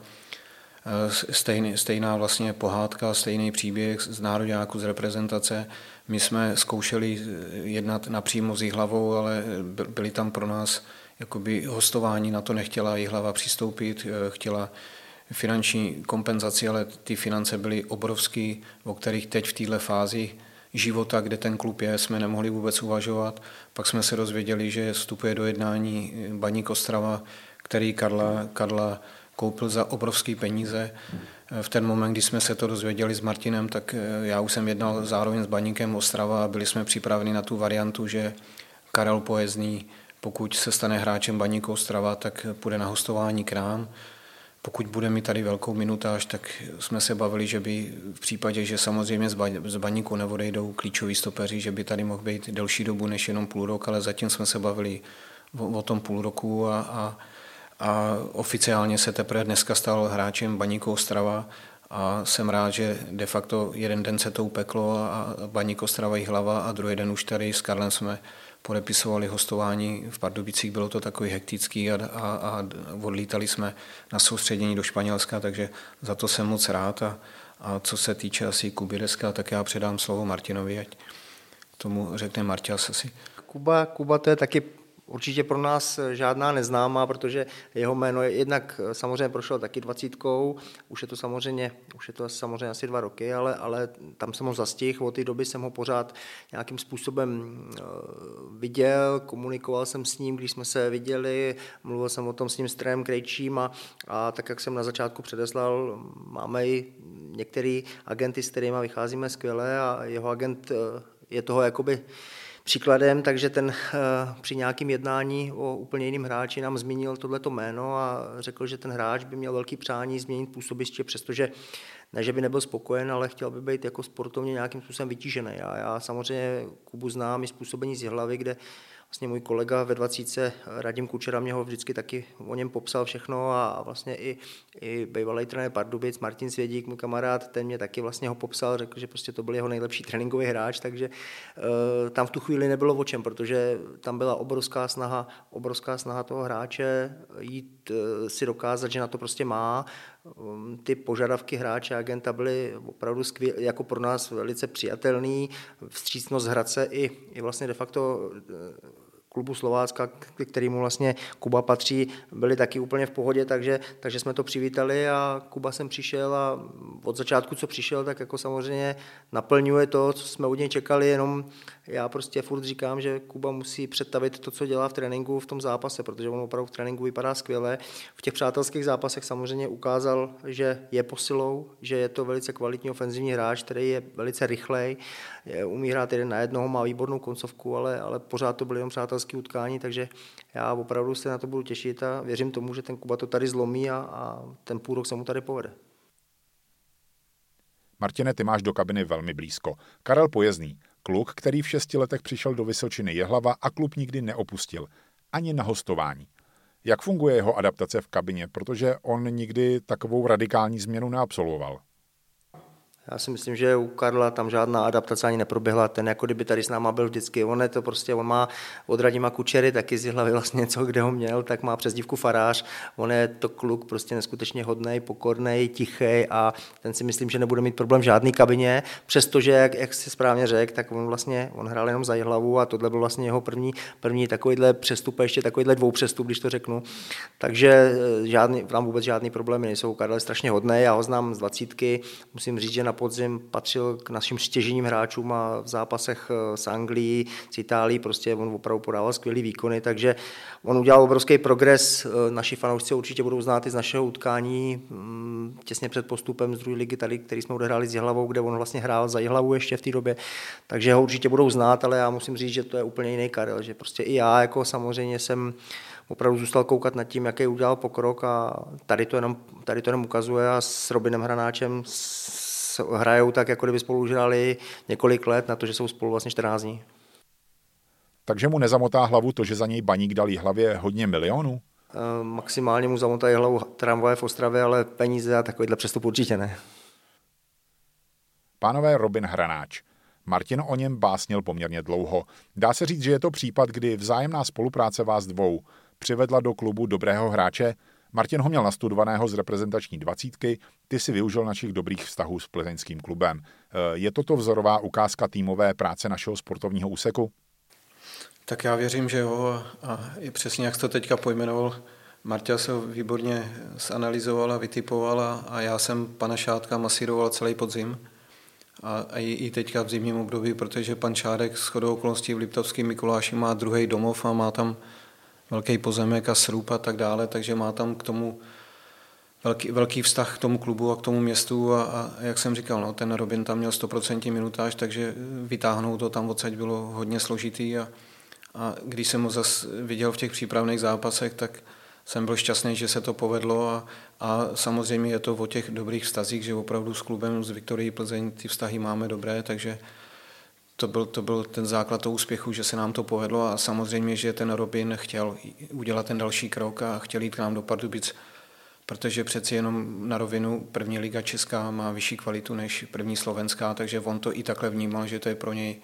eh, stejný, stejná vlastně pohádka, stejný příběh z národňáku, z reprezentace. My jsme zkoušeli jednat napřímo s hlavou, ale byli tam pro nás jakoby hostování, na to nechtěla hlava přistoupit, eh, chtěla finanční kompenzaci, ale ty finance byly obrovský, o kterých teď v této fázi života, kde ten klub je, jsme nemohli vůbec uvažovat. Pak jsme se dozvěděli, že vstupuje do jednání Baník Ostrava, který Karla, Karla koupil za obrovské peníze. V ten moment, kdy jsme se to dozvěděli s Martinem, tak eh, já už jsem jednal zároveň s Baníkem Ostrava a byli jsme připraveni na tu variantu, že Karel Pojezný, pokud se stane hráčem Baníku Ostrava, tak půjde na hostování k nám pokud bude mít tady velkou minutáž, tak jsme se bavili, že by v případě, že samozřejmě z baníku neodejdou klíčoví stopeři, že by tady mohl být delší dobu než jenom půl rok, ale zatím jsme se bavili o, o tom půl roku a, a, a oficiálně se teprve dneska stal hráčem baníku Ostrava a jsem rád, že de facto jeden den se to upeklo a baník Ostrava i hlava a druhý den už tady s Karlem jsme podepisovali hostování v Pardubicích, bylo to takový hektický a, a, a odlítali jsme na soustředění do Španělska, takže za to jsem moc rád a, a co se týče asi Kubireska, tak já předám slovo Martinovi, ať tomu řekne Marťas asi. Kuba, Kuba to je taky Určitě pro nás žádná neznámá, protože jeho jméno je jednak samozřejmě prošel taky dvacítkou, už je to samozřejmě, už je to samozřejmě asi dva roky, ale, ale tam jsem ho zastihl, od té doby jsem ho pořád nějakým způsobem eh, viděl, komunikoval jsem s ním, když jsme se viděli, mluvil jsem o tom s ním s Trem Krejčím a, a tak, jak jsem na začátku předeslal, máme i některý agenty, s kterými vycházíme skvěle a jeho agent eh, je toho jakoby příkladem, takže ten eh, při nějakém jednání o úplně jiném hráči nám zmínil tohleto jméno a řekl, že ten hráč by měl velký přání změnit působiště, přestože ne, že by nebyl spokojen, ale chtěl by být jako sportovně nějakým způsobem vytížený. A já samozřejmě Kubu znám i způsobení z hlavy, kde vlastně můj kolega ve 20. Radim Kučera mě ho vždycky taky o něm popsal všechno a vlastně i, i bývalý trenér Pardubic, Martin Svědík, můj kamarád, ten mě taky vlastně ho popsal, řekl, že prostě to byl jeho nejlepší tréninkový hráč, takže uh, tam v tu chvíli nebylo o čem, protože tam byla obrovská snaha, obrovská snaha toho hráče jít uh, si dokázat, že na to prostě má, Um, ty požadavky hráče agenta byly opravdu skvěl, jako pro nás velice přijatelný. Vstřícnost Hradce i, i vlastně de facto klubu Slovácka, kterýmu vlastně Kuba patří, byli taky úplně v pohodě, takže, takže jsme to přivítali a Kuba sem přišel a od začátku, co přišel, tak jako samozřejmě naplňuje to, co jsme od něj čekali, jenom já prostě furt říkám, že Kuba musí představit to, co dělá v tréninku v tom zápase, protože on opravdu v tréninku vypadá skvěle. V těch přátelských zápasech samozřejmě ukázal, že je posilou, že je to velice kvalitní ofenzivní hráč, který je velice rychlej, umí hrát jeden na jednoho, má výbornou koncovku, ale, ale pořád to byly jenom přátelské utkání, takže já opravdu se na to budu těšit a věřím tomu, že ten Kuba to tady zlomí a, a ten půl rok se mu tady povede. Martine, ty máš do kabiny velmi blízko. Karel Pojezný, kluk, který v šesti letech přišel do Vysočiny Jehlava a klub nikdy neopustil. Ani na hostování. Jak funguje jeho adaptace v kabině, protože on nikdy takovou radikální změnu neabsolvoval? Já si myslím, že u Karla tam žádná adaptace ani neproběhla. Ten jako kdyby tady s náma byl vždycky. On je to prostě, on má od Radima Kučery taky z hlavy vlastně něco, kde ho měl, tak má přezdívku farář. On je to kluk prostě neskutečně hodný, pokorný, tichý a ten si myslím, že nebude mít problém v žádný kabině, přestože, jak, jak si správně řekl, tak on vlastně, on hrál jenom za hlavu a tohle byl vlastně jeho první, první takovýhle přestup, ještě takovýhle dvou přestup, když to řeknu. Takže eh, žádný, tam vůbec žádný problémy nejsou. Karel je strašně hodný, já ho znám z dvacítky, musím říct, že na podzim patřil k našim stěžením hráčům a v zápasech eh, s Anglií, s Itálií, prostě on opravdu podával skvělý výkony, takže on udělal obrovský progres. Eh, naši fanoušci určitě budou znát i z našeho utkání mm, těsně před postupem z druhé ligy tady, který jsme odehráli s Jihlavou, kde on vlastně hrál za Jihlavu ještě v té době, takže ho určitě budou znát, ale já musím říct, že to je úplně jiný Karel, že prostě i já jako samozřejmě jsem opravdu zůstal koukat nad tím, jaký udělal pokrok a tady to jenom, tady to jenom ukazuje a s Robinem Hranáčem hrajou tak, jako kdyby spolu žrali několik let na to, že jsou spolu vlastně 14 dní. Takže mu nezamotá hlavu to, že za něj baník dal hlavě hodně milionů? E, maximálně mu zamotají hlavu tramvaje v Ostravě, ale peníze a takovýhle přestup určitě ne. Pánové Robin Hranáč. Martin o něm básnil poměrně dlouho. Dá se říct, že je to případ, kdy vzájemná spolupráce vás dvou přivedla do klubu dobrého hráče. Martin ho měl nastudovaného z reprezentační dvacítky, ty si využil našich dobrých vztahů s plzeňským klubem. E, je toto vzorová ukázka týmové práce našeho sportovního úseku? Tak já věřím, že jo. A i přesně jak jsi to teďka pojmenoval, Marta se výborně zanalizovala, vytipovala a já jsem pana Šátka masíroval celý podzim a, i, i teďka v zimním období, protože pan Šárek s chodou okolností v Liptovském Mikuláši má druhý domov a má tam velký pozemek a srůb a tak dále, takže má tam k tomu velký, velký vztah k tomu klubu a k tomu městu a, a jak jsem říkal, no, ten Robin tam měl 100% minutáž, takže vytáhnout to tam odsaď bylo hodně složitý a, a když jsem ho zase viděl v těch přípravných zápasech, tak jsem byl šťastný, že se to povedlo a, a samozřejmě je to o těch dobrých vztazích, že opravdu s klubem z Viktorii Plzeň ty vztahy máme dobré, takže to byl, to byl ten základ toho úspěchu, že se nám to povedlo a samozřejmě, že ten Robin chtěl udělat ten další krok a chtěl jít k nám do Pardubic, protože přeci jenom na rovinu první liga česká má vyšší kvalitu než první slovenská, takže on to i takhle vnímal, že to je pro něj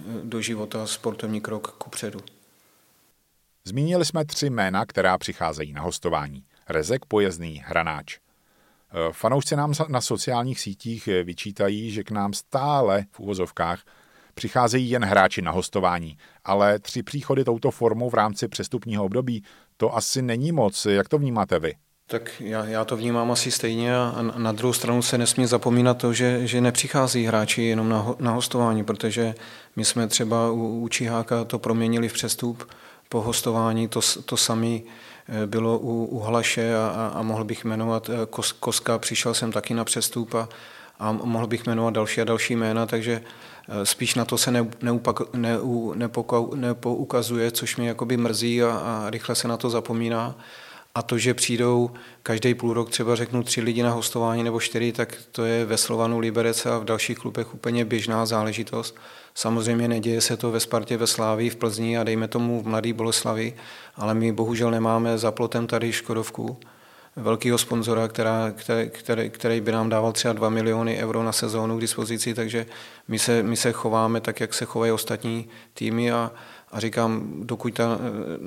eh, do života sportovní krok ku předu. Zmínili jsme tři jména, která přicházejí na hostování. Rezek, Pojezdný, Hranáč. E, fanoušci nám na sociálních sítích vyčítají, že k nám stále v úvozovkách přicházejí jen hráči na hostování, ale tři příchody touto formou v rámci přestupního období, to asi není moc. Jak to vnímáte vy? Tak já, já to vnímám asi stejně a na druhou stranu se nesmí zapomínat to, že, že nepřichází hráči jenom na, na hostování, protože my jsme třeba u, u Čiháka to proměnili v přestup, po hostování. To, to samé eh, bylo u, u Hlaše a, a, mohl bych jmenovat Kos, Koska, přišel jsem taky na přestup a, a mohl bych jmenovat další a další jména, takže eh, spíš na to se ne, neupak, ne, nepoukazuje, což mě jakoby mrzí a, a rychle se na to zapomíná. A to, že přijdou každý půl rok třeba řeknu tři lidi na hostování nebo čtyři, tak to je ve Slovanu Liberece a v dalších klubech úplně běžná záležitost. Samozřejmě neděje se to ve Spartě, ve Slávii, v Plzni a dejme tomu v Mladý Boleslavi, ale my bohužel nemáme za plotem tady Škodovku, velkého sponzora, která, který, který, který by nám dával třeba 2 miliony euro na sezónu k dispozici, takže my se, my se chováme tak, jak se chovají ostatní týmy a, a říkám, dokud, ta,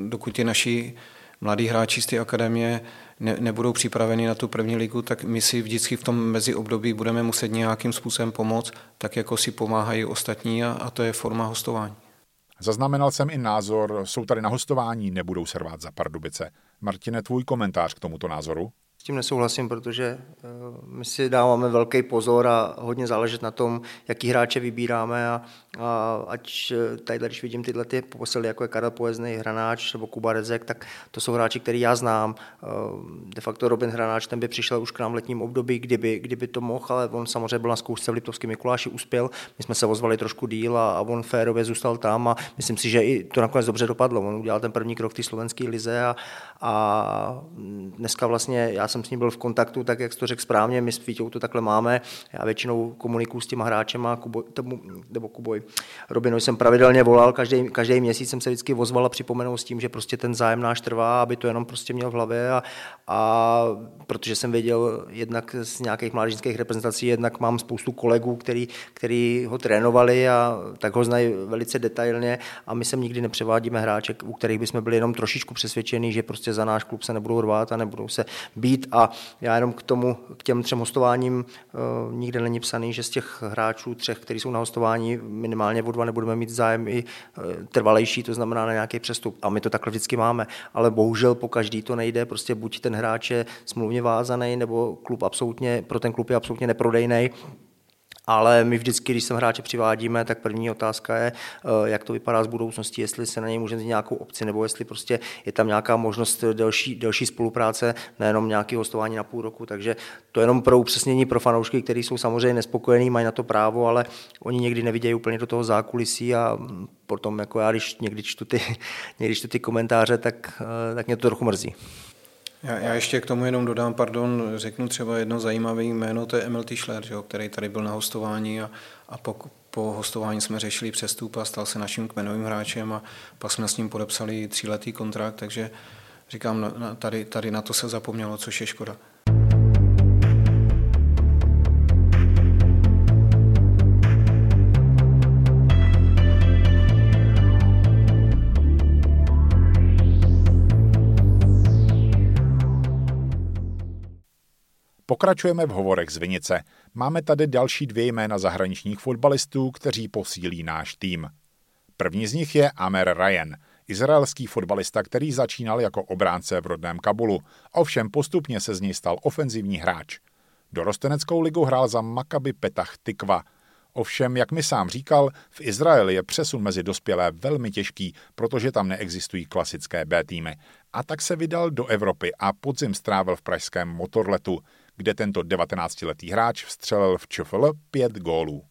dokud ty naši mladí hráči z té akademie ne, nebudou připraveni na tu první ligu, tak my si vždycky v tom meziobdobí budeme muset nějakým způsobem pomoct, tak jako si pomáhají ostatní a, a to je forma hostování. Zaznamenal jsem i názor, jsou tady na hostování, nebudou se rvát za Pardubice. Martine, tvůj komentář k tomuto názoru? S tím nesouhlasím, protože eh, my si dáváme velký pozor a hodně záležet na tom, jaký hráče vybíráme a, ať eh, tady, když vidím tyhle ty posily, jako je Karel Poezný, Hranáč nebo Kuba Rezek, tak to jsou hráči, který já znám. Eh, de facto Robin Hranáč, ten by přišel už k nám letním období, kdyby, kdyby to mohl, ale on samozřejmě byl na zkoušce v Liptovském Mikuláši, uspěl. My jsme se ozvali trošku díl a, a on férově zůstal tam a myslím si, že i to nakonec dobře dopadlo. On udělal ten první krok v té slovenské lize a, a dneska vlastně já jsem s ním byl v kontaktu, tak jak jsi to řekl správně, my s Vítěou to takhle máme. Já většinou komunikuju s těma hráčem a Kubo, tomu, nebo Kuboj. Robinovi jsem pravidelně volal, každý, každý měsíc jsem se vždycky ozval a připomenul s tím, že prostě ten zájem náš trvá, aby to jenom prostě měl v hlavě a, a protože jsem věděl jednak z nějakých mládežnických reprezentací, jednak mám spoustu kolegů, který, který ho trénovali a tak ho znají velice detailně a my sem nikdy nepřevádíme hráče, u kterých bychom byli jenom trošičku přesvědčení, že prostě za náš klub se nebudou rvát a nebudou se být a já jenom k tomu, k těm třem hostováním uh, nikde není psaný, že z těch hráčů třech, kteří jsou na hostování, minimálně o dva nebudeme mít zájem i uh, trvalejší, to znamená na nějaký přestup. A my to takhle vždycky máme. Ale bohužel po každý to nejde, prostě buď ten hráč je smluvně vázaný, nebo klub absolutně, pro ten klub je absolutně neprodejný ale my vždycky, když sem hráče přivádíme, tak první otázka je, eh, jak to vypadá z budoucnosti, jestli se na něj můžeme nějakou opci, nebo jestli prostě je tam nějaká možnost delší, delší spolupráce, nejenom nějaký hostování na půl roku. Takže to je jenom pro upřesnění pro fanoušky, kteří jsou samozřejmě nespokojení, mají na to právo, ale oni někdy nevidějí úplně do toho zákulisí a potom jako já, když někdy čtu ty, někdy čtu ty komentáře, tak, eh, tak mě to trochu mrzí. Já, já ještě k tomu jenom dodám, pardon, řeknu třeba jedno zajímavé jméno, to je Emil Tischler, jo, který tady byl na hostování a, a po, po hostování jsme řešili přestup a stal se naším kmenovým hráčem a pak jsme s ním podepsali tříletý kontrakt, takže říkám, tady, tady na to se zapomnělo, což je škoda. Pokračujeme v hovorech z Vinice. Máme tady další dvě jména zahraničních fotbalistů, kteří posílí náš tým. První z nich je Amer Ryan, izraelský fotbalista, který začínal jako obránce v rodném Kabulu, ovšem postupně se z něj stal ofenzivní hráč. Dorosteneckou ligu hrál za Maccabi Petach Tikva. Ovšem, jak mi sám říkal, v Izraeli je přesun mezi dospělé velmi těžký, protože tam neexistují klasické B týmy. A tak se vydal do Evropy a podzim strávil v pražském motorletu kde tento 19-letý hráč vstřelil v ČFL pět gólů.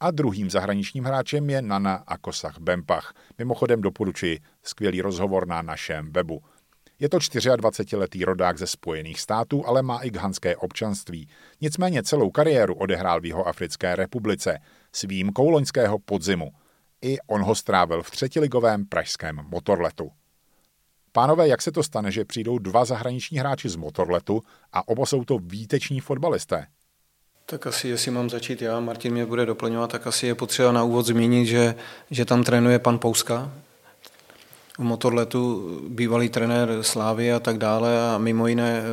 A druhým zahraničním hráčem je Nana Akosach Bempach. Mimochodem doporučuji skvělý rozhovor na našem webu. Je to 24-letý rodák ze Spojených států, ale má i ghanské občanství. Nicméně celou kariéru odehrál v jeho Africké republice s výjimkou loňského podzimu. I on ho strávil v třetiligovém pražském motorletu. Pánové, jak se to stane, že přijdou dva zahraniční hráči z Motorletu a oba jsou to výteční fotbalisté? Tak asi, jestli mám začít já, Martin mě bude doplňovat, tak asi je potřeba na úvod zmínit, že, že tam trénuje pan Pouska, v Motorletu bývalý trenér Slávy a tak dále a mimo jiné eh,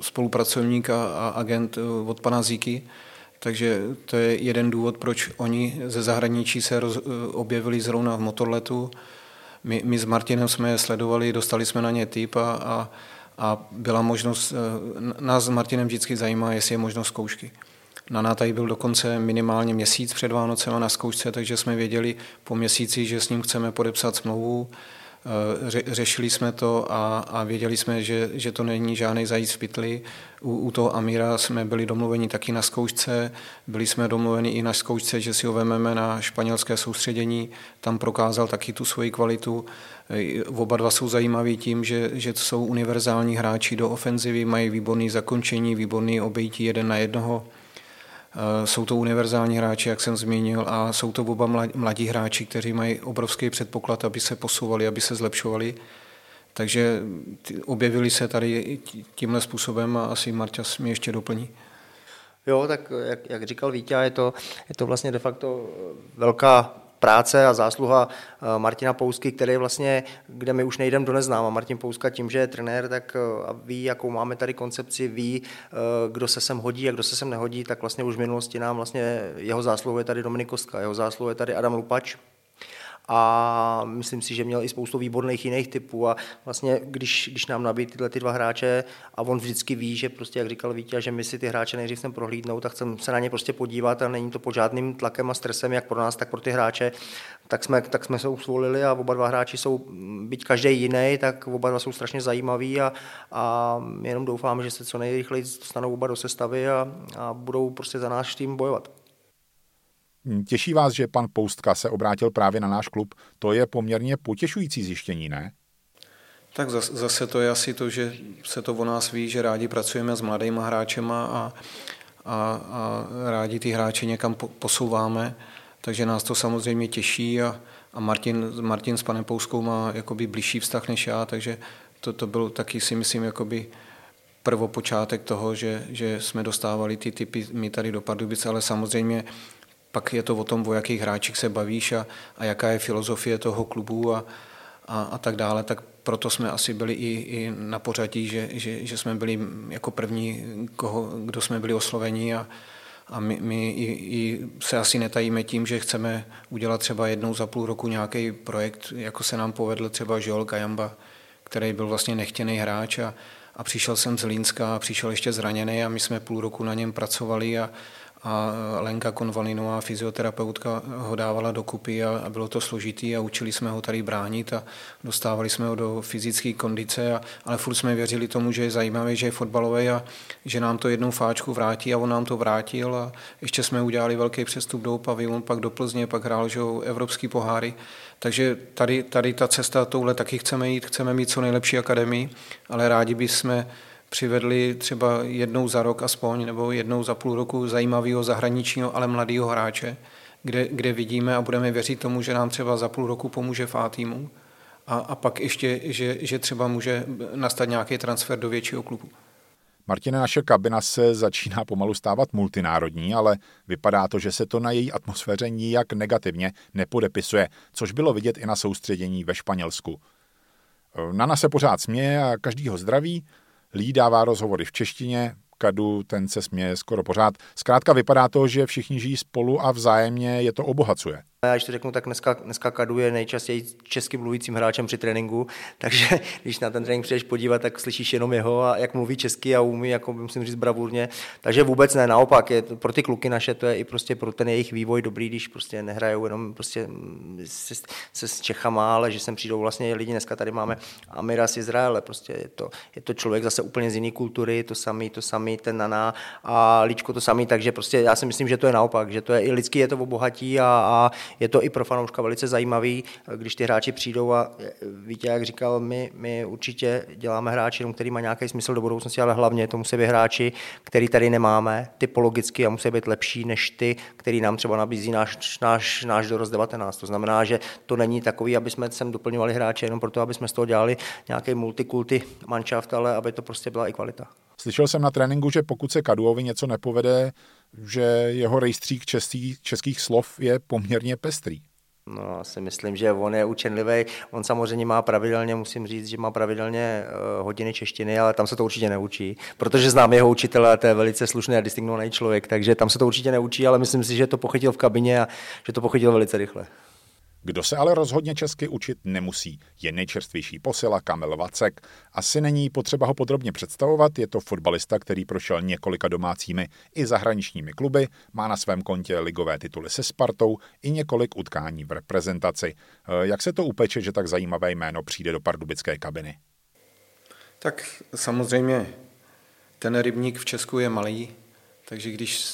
spolupracovník a, a agent eh, od pana Zíky. Takže to je jeden důvod, proč oni ze zahraničí se roz, eh, objevili zrovna v Motorletu my, my s Martinem jsme je sledovali, dostali jsme na ně typ a, a, a byla možnost, eh, nás s Martinem vždycky zajímá, jestli je možnost zkoušky. Na tady byl dokonce minimálně měsíc před Vánocema na zkoušce, takže jsme věděli po měsíci, že s ním chceme podepsat smlouvu ře, řešili jsme to a, a věděli jsme, že, že to není žádný zajíc v pytli. U, u toho Amira jsme byli domluveni taky na zkoušce, byli jsme domluveni i na zkoušce, že si ho vememe na španělské soustředění, tam prokázal taky tu svoji kvalitu. Eh, oba dva jsou zajímaví tím, že, že jsou univerzální hráči do ofenzivy, mají výborný zakončení, výborný obejití jeden na jednoho Eh, jsou to univerzální hráči, jak jsem zmínil, a jsou to oba mladí hráči, kteří mají obrovský předpoklad, aby se posouvali, aby se zlepšovali. Takže objevili se tady tímhle způsobem a asi Marťas mi ještě doplní. Jo, tak jak, jak říkal Vítě, je to, je to vlastně de facto velká práce a zásluha eh, Martina Pousky, který vlastně, kde my už nejdeme do neznáma. Martin Pouska tím, že je trenér, tak eh, ví, jakou máme tady koncepci, ví, eh, kdo se sem hodí a kdo se sem nehodí, tak vlastně už v minulosti nám vlastně jeho zásluhou je tady Dominik Kostka, jeho zásluhou je tady Adam Lupač, a myslím si, že měl i spoustu výborných jiných typů a vlastně, když, když nám nabíjí tyhle ty dva hráče a on vždycky ví, že prostě, jak říkal Vítě, že my si ty hráče nejdřív chceme prohlídnout a chceme se na ně prostě podívat a není to pod žádným tlakem a stresem, jak pro nás, tak pro ty hráče, tak jsme, tak jsme se usvolili a oba dva hráči jsou, byť každý jiný, tak oba dva jsou strašně zajímaví a, a jenom doufám, že se co nejrychleji dostanou oba do sestavy a, a budou prostě za náš tým bojovat. Těší vás, že pan Poustka se obrátil právě na náš klub. To je poměrně potěšující zjištění, ne? Tak zase to je asi to, že se to o nás ví, že rádi pracujeme s mladýma hráčema a, a, a rádi ty hráče někam posouváme, takže nás to samozřejmě těší a, a Martin, Martin s panem Pouskou má jakoby blížší vztah než já, takže to, to byl taky si myslím jakoby prvopočátek toho, že, že jsme dostávali ty typy my tady do Pardubice, ale samozřejmě pak je to o tom, o jakých hráčích se bavíš a, a jaká je filozofie toho klubu a, a, a tak dále, tak proto jsme asi byli i, i na pořadí, že, že, že jsme byli jako první, koho, kdo jsme byli osloveni a, a my, my i, i se asi netajíme tím, že chceme udělat třeba jednou za půl roku nějaký projekt, jako se nám povedl třeba Joel Gajamba, který byl vlastně nechtěný hráč a, a přišel jsem z Línska a přišel ještě zraněný a my jsme půl roku na něm pracovali a, a Lenka Konvalinová, fyzioterapeutka, ho dávala dokupy a, a bylo to složitý a učili jsme ho tady bránit a dostávali jsme ho do fyzické kondice, a, ale furt jsme věřili tomu, že je zajímavý, že je fotbalový a že nám to jednou fáčku vrátí a on nám to vrátil a ještě jsme udělali velký přestup do pavilon, pak do Plzně, pak hrál že evropský poháry. Takže tady, tady ta cesta touhle taky chceme jít, chceme mít co nejlepší akademii, ale rádi bychom přivedli třeba jednou za rok aspoň, nebo jednou za půl roku zajímavého zahraničního, ale mladého hráče, kde, kde vidíme a budeme věřit tomu, že nám třeba za půl roku pomůže Fátimu a, a pak ještě, že, že třeba může nastat nějaký transfer do většího klubu. Martina, naše kabina se začíná pomalu stávat multinárodní, ale vypadá to, že se to na její atmosféře nijak negativně nepodepisuje, což bylo vidět i na soustředění ve Španělsku. Nana se pořád směje a každý ho zdraví, Lí dává rozhovory v češtině, Kadu, ten se směje skoro pořád. Zkrátka vypadá to, že všichni žijí spolu a vzájemně je to obohacuje. Já když to řeknu, tak dneska, dneska Kadu je nejčastěji česky mluvícím hráčem při tréninku, takže když na ten trénink přijdeš podívat, tak slyšíš jenom jeho a jak mluví česky a umí, jako musím říct, bravurně. Takže vůbec ne, naopak, je to, pro ty kluky naše to je i prostě pro ten jejich vývoj dobrý, když prostě nehrajou jenom prostě se, se s Čechama, ale že sem přijdou vlastně lidi, dneska tady máme Amira z Izraele, prostě je to, je to člověk zase úplně z jiné kultury, to samý, to samý, ten Nana a Líčko to samý, takže prostě já si myslím, že to je naopak, že to je i lidský, je to obohatí a, a je to i pro fanouška velice zajímavý, když ty hráči přijdou a víte, jak říkal, my, my určitě děláme hráči, který má nějaký smysl do budoucnosti, ale hlavně to musí být hráči, který tady nemáme, typologicky a musí být lepší než ty, který nám třeba nabízí náš, náš, náš dorost 19. To znamená, že to není takový, aby jsme sem doplňovali hráče jenom proto, aby jsme z toho dělali nějaký multikulty manšaft, ale aby to prostě byla i kvalita. Slyšel jsem na tréninku, že pokud se Kaduovi něco nepovede, že jeho rejstřík český, českých slov je poměrně pestrý. No, si myslím, že on je učenlivý. On samozřejmě má pravidelně, musím říct, že má pravidelně uh, hodiny češtiny, ale tam se to určitě neučí, protože znám jeho učitele to je velice slušný a distingovaný člověk, takže tam se to určitě neučí, ale myslím si, že to pochytil v kabině a že to pochytil velice rychle. Kdo se ale rozhodně česky učit nemusí, je nejčerstvější posila Kamil Vacek. Asi není potřeba ho podrobně představovat, je to fotbalista, který prošel několika domácími i zahraničními kluby, má na svém kontě ligové tituly se Spartou i několik utkání v reprezentaci. Eh, jak se to upeče, že tak zajímavé jméno přijde do pardubické kabiny? Tak samozřejmě ten rybník v Česku je malý, takže když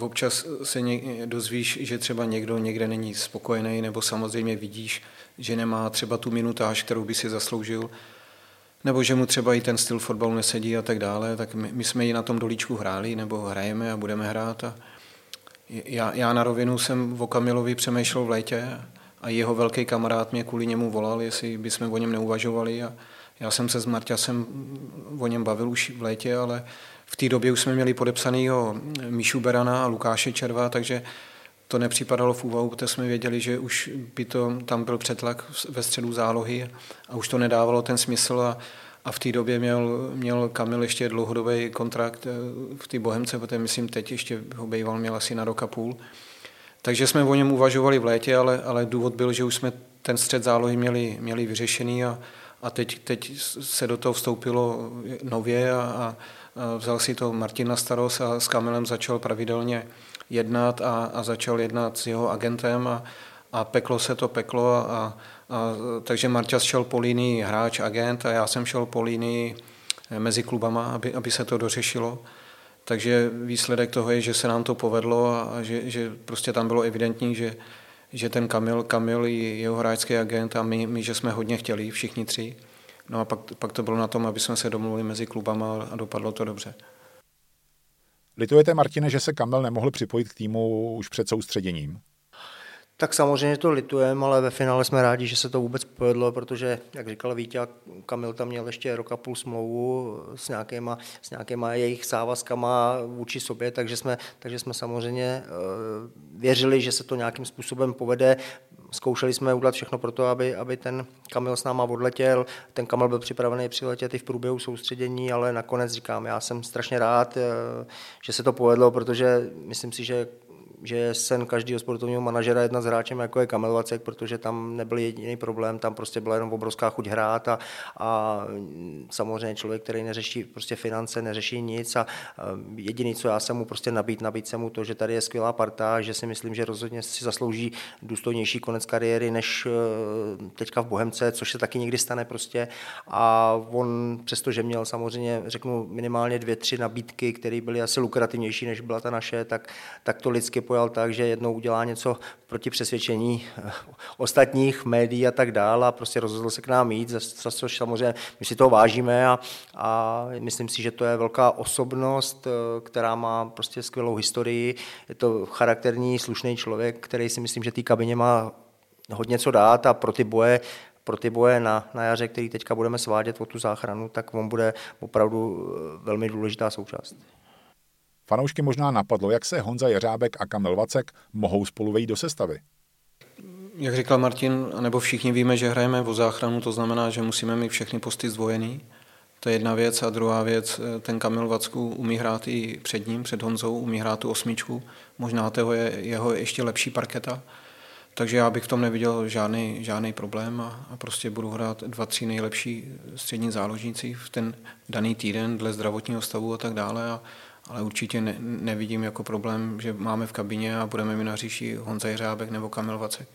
občas se dozvíš, že třeba někdo někde není spokojený, nebo samozřejmě vidíš, že nemá třeba tu minutáž, kterou by si zasloužil, nebo že mu třeba i ten styl fotbalu nesedí a tak dále, tak my, my jsme ji na tom dolíčku hráli, nebo hrajeme a budeme hrát. A já, já na rovinu jsem o Kamilovi přemýšlel v létě a jeho velký kamarád mě kvůli němu volal, jestli bychom o něm neuvažovali a já jsem se s Marťasem o něm bavil už v létě, ale v té době už jsme měli podepsanýho Míšu Berana a Lukáše Červa, takže to nepřipadalo v úvahu, protože jsme věděli, že už by to, tam byl přetlak ve středu zálohy a už to nedávalo ten smysl a, a v té době měl, měl Kamil ještě dlouhodobý kontrakt eh, v té Bohemce, protože myslím teď ještě ho býval měl asi na rok a půl. Takže jsme o něm uvažovali v létě, ale, ale důvod byl, že už jsme ten střed zálohy měli, měli vyřešený a, a teď, teď se do toho vstoupilo nově a, a vzal si to Martin na starost a s Kamilem začal pravidelně jednat a, a začal jednat s jeho agentem a, a peklo se to peklo a, a, takže Marťas šel po linii hráč, agent a já jsem šel po linii mezi klubama, aby, aby se to dořešilo. Takže výsledek toho je, že se nám to povedlo a že, že prostě tam bylo evidentní, že, že ten Kamil, Kamil i jeho hráčský agent a my, my, že jsme hodně chtěli, všichni tři. No a pak, pak to bylo na tom, aby jsme se domluvili mezi klubama a dopadlo to dobře. Litujete, Martine, že se Kamil nemohl připojit k týmu už před soustředěním? Tak samozřejmě to litujeme, ale ve finále jsme rádi, že se to vůbec povedlo, protože, jak říkal Vítě, Kamil tam měl ještě rok a půl smlouvu s nějakýma, s nějakýma jejich závazkama vůči sobě, takže jsme, takže jsme samozřejmě uh, věřili, že se to nějakým způsobem povede. Zkoušeli jsme udělat všechno pro to, aby, aby ten Kamil s náma odletěl. Ten Kamil byl připravený přiletět i v průběhu soustředění, ale nakonec říkám, já jsem strašně rád, eh, že se to povedlo, protože myslím si, že že sen každého sportovního manažera jedna s hráčem, jako je Kamil Vacek, protože tam nebyl jediný problém, tam prostě byla jenom obrovská chuť hrát a, a samozřejmě člověk, který neřeší prostě finance, neřeší nic a jediný, co já jsem mu prostě nabít, nabít jsem mu to, že tady je skvělá parta, že si myslím, že rozhodně si zaslouží důstojnější konec kariéry než eh, teďka v Bohemce, což se taky někdy stane prostě. A on přestože měl samozřejmě, řeknu, minimálně dvě, tři nabídky, které byly asi lukrativnější, než byla ta naše, tak, tak to lidsky pojal tak, že jednou udělá něco proti přesvědčení eh, ostatních médií a tak dále a prostě rozhodl se k nám jít, za, což samozřejmě my si toho vážíme a, a myslím si, že to je velká osobnost, eh, která má prostě skvělou historii. Je to charakterní, slušný člověk, který si myslím, že té kabině má hodně co dát a pro ty boje pro ty boje na, na jaře, který teďka budeme svádět o tu záchranu, tak on bude opravdu eh, velmi důležitá součást. Fanoušky možná napadlo, jak se Honza Jeřábek a Kamil Vacek mohou spolu vejít do sestavy. Jak říkal Martin, nebo všichni víme, že hrajeme o záchranu, to znamená, že musíme mít všechny posty zdvojený. To je jedna věc. A druhá věc, ten Kamil Vacku umí hrát i před ním, před Honzou, umí hrát tu osmičku. Možná toho je jeho ještě lepší parketa. Takže já bych v tom neviděl žádný, žádný problém a, a prostě budu hrát dva, tři nejlepší střední záložníci v ten daný týden dle zdravotního stavu a tak dále. A, ale určitě ne, nevidím jako problém, že máme v kabině a budeme mi na říši Honza Jeřábek nebo Kamil Vacek.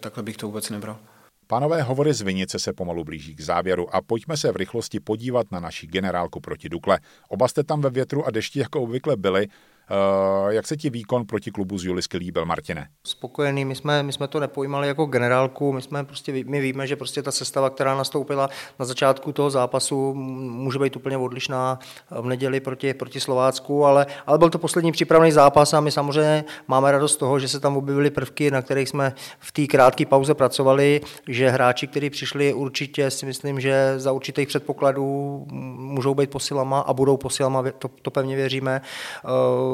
Takhle bych to vůbec nebral. Pánové hovory z Vinice se pomalu blíží k závěru a pojďme se v rychlosti podívat na naši generálku proti Dukle. Oba jste tam ve větru a dešti jako obvykle byli. Uh, jak se ti výkon proti klubu z Julisky líbil, Martine? Spokojený, my jsme, my jsme to nepojímali jako generálku, my jsme prostě, my víme, že prostě ta sestava, která nastoupila na začátku toho zápasu, může být úplně odlišná v neděli proti, proti Slovácku, ale, ale byl to poslední přípravný zápas a my samozřejmě máme radost z toho, že se tam objevily prvky, na kterých jsme v té krátké pauze pracovali, že hráči, kteří přišli, určitě si myslím, že za určitých předpokladů můžou být posilama a budou posilama, to, to pevně věříme.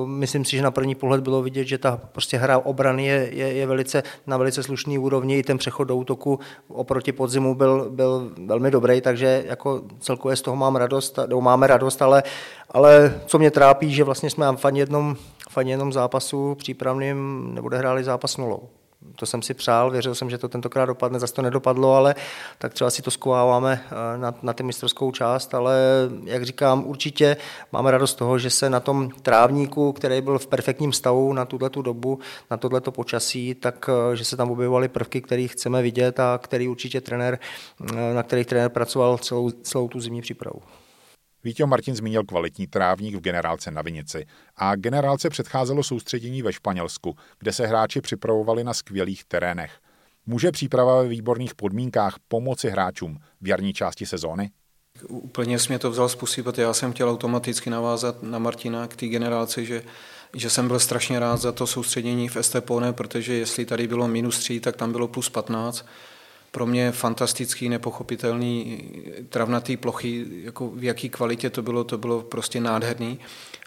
Myslím si, že na první pohled bylo vidět, že ta prostě hra obrany je, je, je velice, na velice slušný úrovni, i ten přechod do útoku oproti podzimu byl, byl velmi dobrý, takže jako celkově z toho mám radost, nebo máme radost, ale, ale co mě trápí, že vlastně jsme v ani jednom, v jednom zápasu přípravným nebude hráli zápas nulou to jsem si přál, věřil jsem, že to tentokrát dopadne, zase to nedopadlo, ale tak třeba si to skováváme eh, na, na ty mistrovskou část, ale jak říkám, určitě máme radost toho, že se na tom trávníku, který byl v perfektním stavu na tuhle tu dobu, na tohleto počasí, tak eh, že se tam objevovaly prvky, které chceme vidět a který určitě trenér, eh, na kterých trenér pracoval celou, celou tu zimní přípravu. Vítěl Martin zmínil kvalitní trávník v generálce na Vinici a generálce předcházelo soustředění ve Španělsku, kde se hráči připravovali na skvělých terénech. Může příprava ve výborných podmínkách pomoci hráčům v jarní části sezóny? Úplně jsi mě to vzal z pusy, protože já jsem chtěl automaticky navázat na Martina k té generálce, že, že jsem byl strašně rád za to soustředění v Estepone, protože jestli tady bylo minus 3, tak tam bylo plus 15 pro mě fantastický, nepochopitelný travnatý plochy, jako v jaký kvalitě to bylo, to bylo prostě nádherný.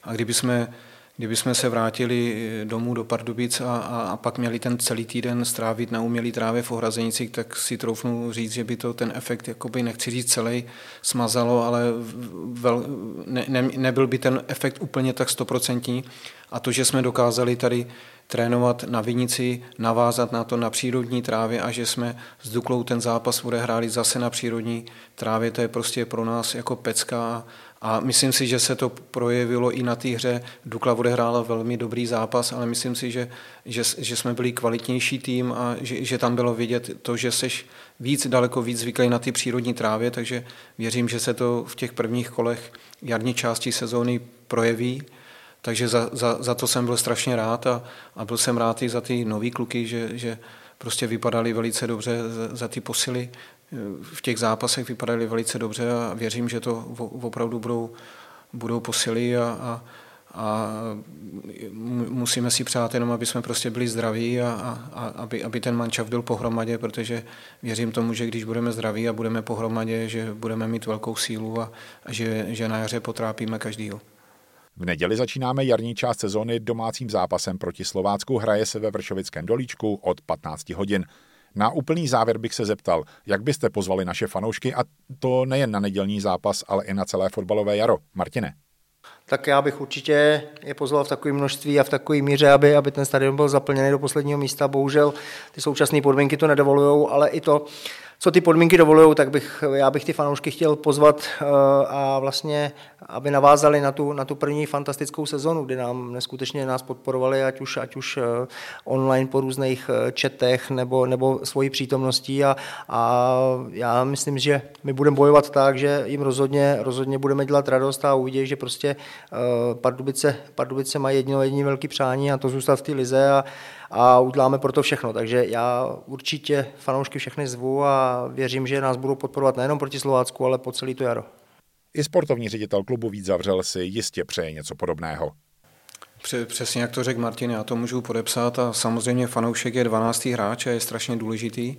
A kdyby jsme, kdyby jsme se vrátili domů do Pardubic a, a, a pak měli ten celý týden strávit na umělý trávě v Ohrazenicích, tak si troufnu říct, že by to ten efekt, jakoby nechci říct celý, smazalo, ale vel, ne, ne, nebyl by ten efekt úplně tak stoprocentní. A to, že jsme dokázali tady trénovat na vinici, navázat na to na přírodní trávě a že jsme s Duklou ten zápas odehráli zase na přírodní trávě, to je prostě pro nás jako pecka a myslím si, že se to projevilo i na té hře. Dukla odehrála velmi dobrý zápas, ale myslím si, že, že, že jsme byli kvalitnější tým a že, že tam bylo vidět to, že seš víc, daleko víc zvyklý na ty přírodní trávě, takže věřím, že se to v těch prvních kolech jarní části sezóny projeví takže za, za, za to jsem byl strašně rád a, a byl jsem rád i za ty nový kluky, že, že prostě vypadali velice dobře za, za ty posily. V těch zápasech vypadali velice dobře a věřím, že to opravdu budou, budou posily a, a, a musíme si přát jenom, aby jsme prostě byli zdraví a, a, a aby, aby ten mančav byl pohromadě, protože věřím tomu, že když budeme zdraví a budeme pohromadě, že budeme mít velkou sílu a, a že, že na jaře potrápíme každýho. V neděli začínáme jarní část sezóny domácím zápasem proti Slovácku. Hraje se ve Vršovickém dolíčku od 15 hodin. Na úplný závěr bych se zeptal, jak byste pozvali naše fanoušky a to nejen na nedělní zápas, ale i na celé fotbalové jaro. Martine. tak já bych určitě je pozval v takové množství a v takové míře, aby, aby ten stadion byl zaplněný do posledního místa. Bohužel ty současné podmínky to nedovolují, ale i to, co ty podmínky dovolují, tak bych, já bych ty fanoušky chtěl pozvat eh, a vlastně, aby navázali na tu, na tu první fantastickou sezonu, kdy nám neskutečně nás podporovali, ať už, ať už eh, online po různých eh, četech nebo, nebo svojí přítomností. A, a já myslím, že my budeme bojovat tak, že jim rozhodně, rozhodně budeme dělat radost a uvidí, že prostě Pardubice, Pardubice mají jedno jediné velké přání a to zůstat v té lize. A, a uděláme pro to všechno. Takže já určitě fanoušky všechny zvu a věřím, že nás budou podporovat nejenom proti Slovácku, ale po celý to jaro. I sportovní ředitel klubu Vít Zavřel si jistě přeje něco podobného. Přesně jak to řekl Martin, já to můžu podepsat a samozřejmě fanoušek je 12. hráč a je strašně důležitý,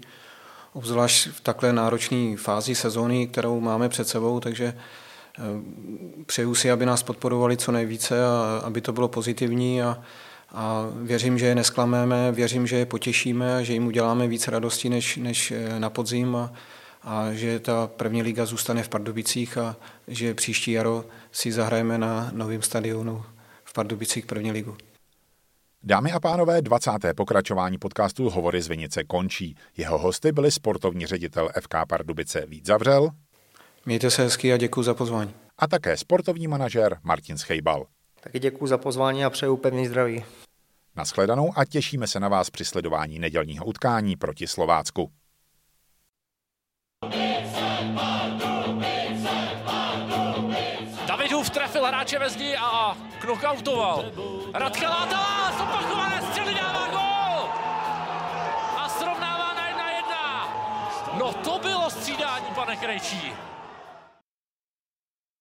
obzvlášť v takhle náročné fázi sezóny, kterou máme před sebou, takže eh, přeju si, aby nás podporovali co nejvíce a aby to bylo pozitivní a a věřím, že je nesklameme, věřím, že je potěšíme a že jim uděláme víc radosti než, než eh, na podzim a, a že ta první liga zůstane v Pardubicích a že příští jaro si zahrajeme na novém stadionu v Pardubicích první ligu. Dámy a pánové, 20. pokračování podcastu Hovory z Vinice končí. Jeho hosty byli sportovní ředitel FK Pardubice Vít Zavřel. Mějte se hezky a děkuji za pozvání. A také sportovní manažer Martin Schejbal. Taky děkuji za pozvání a přeju pevný zdraví. Naschledanou a těšíme se na vás při sledování nedělního utkání proti Slovácku. Davidův trefil hráče ve zdi a knockoutoval. Radka Látala, zopakované střely dává gol! A srovnává na jedna jedna. No to bylo střídání, pane Krejčí.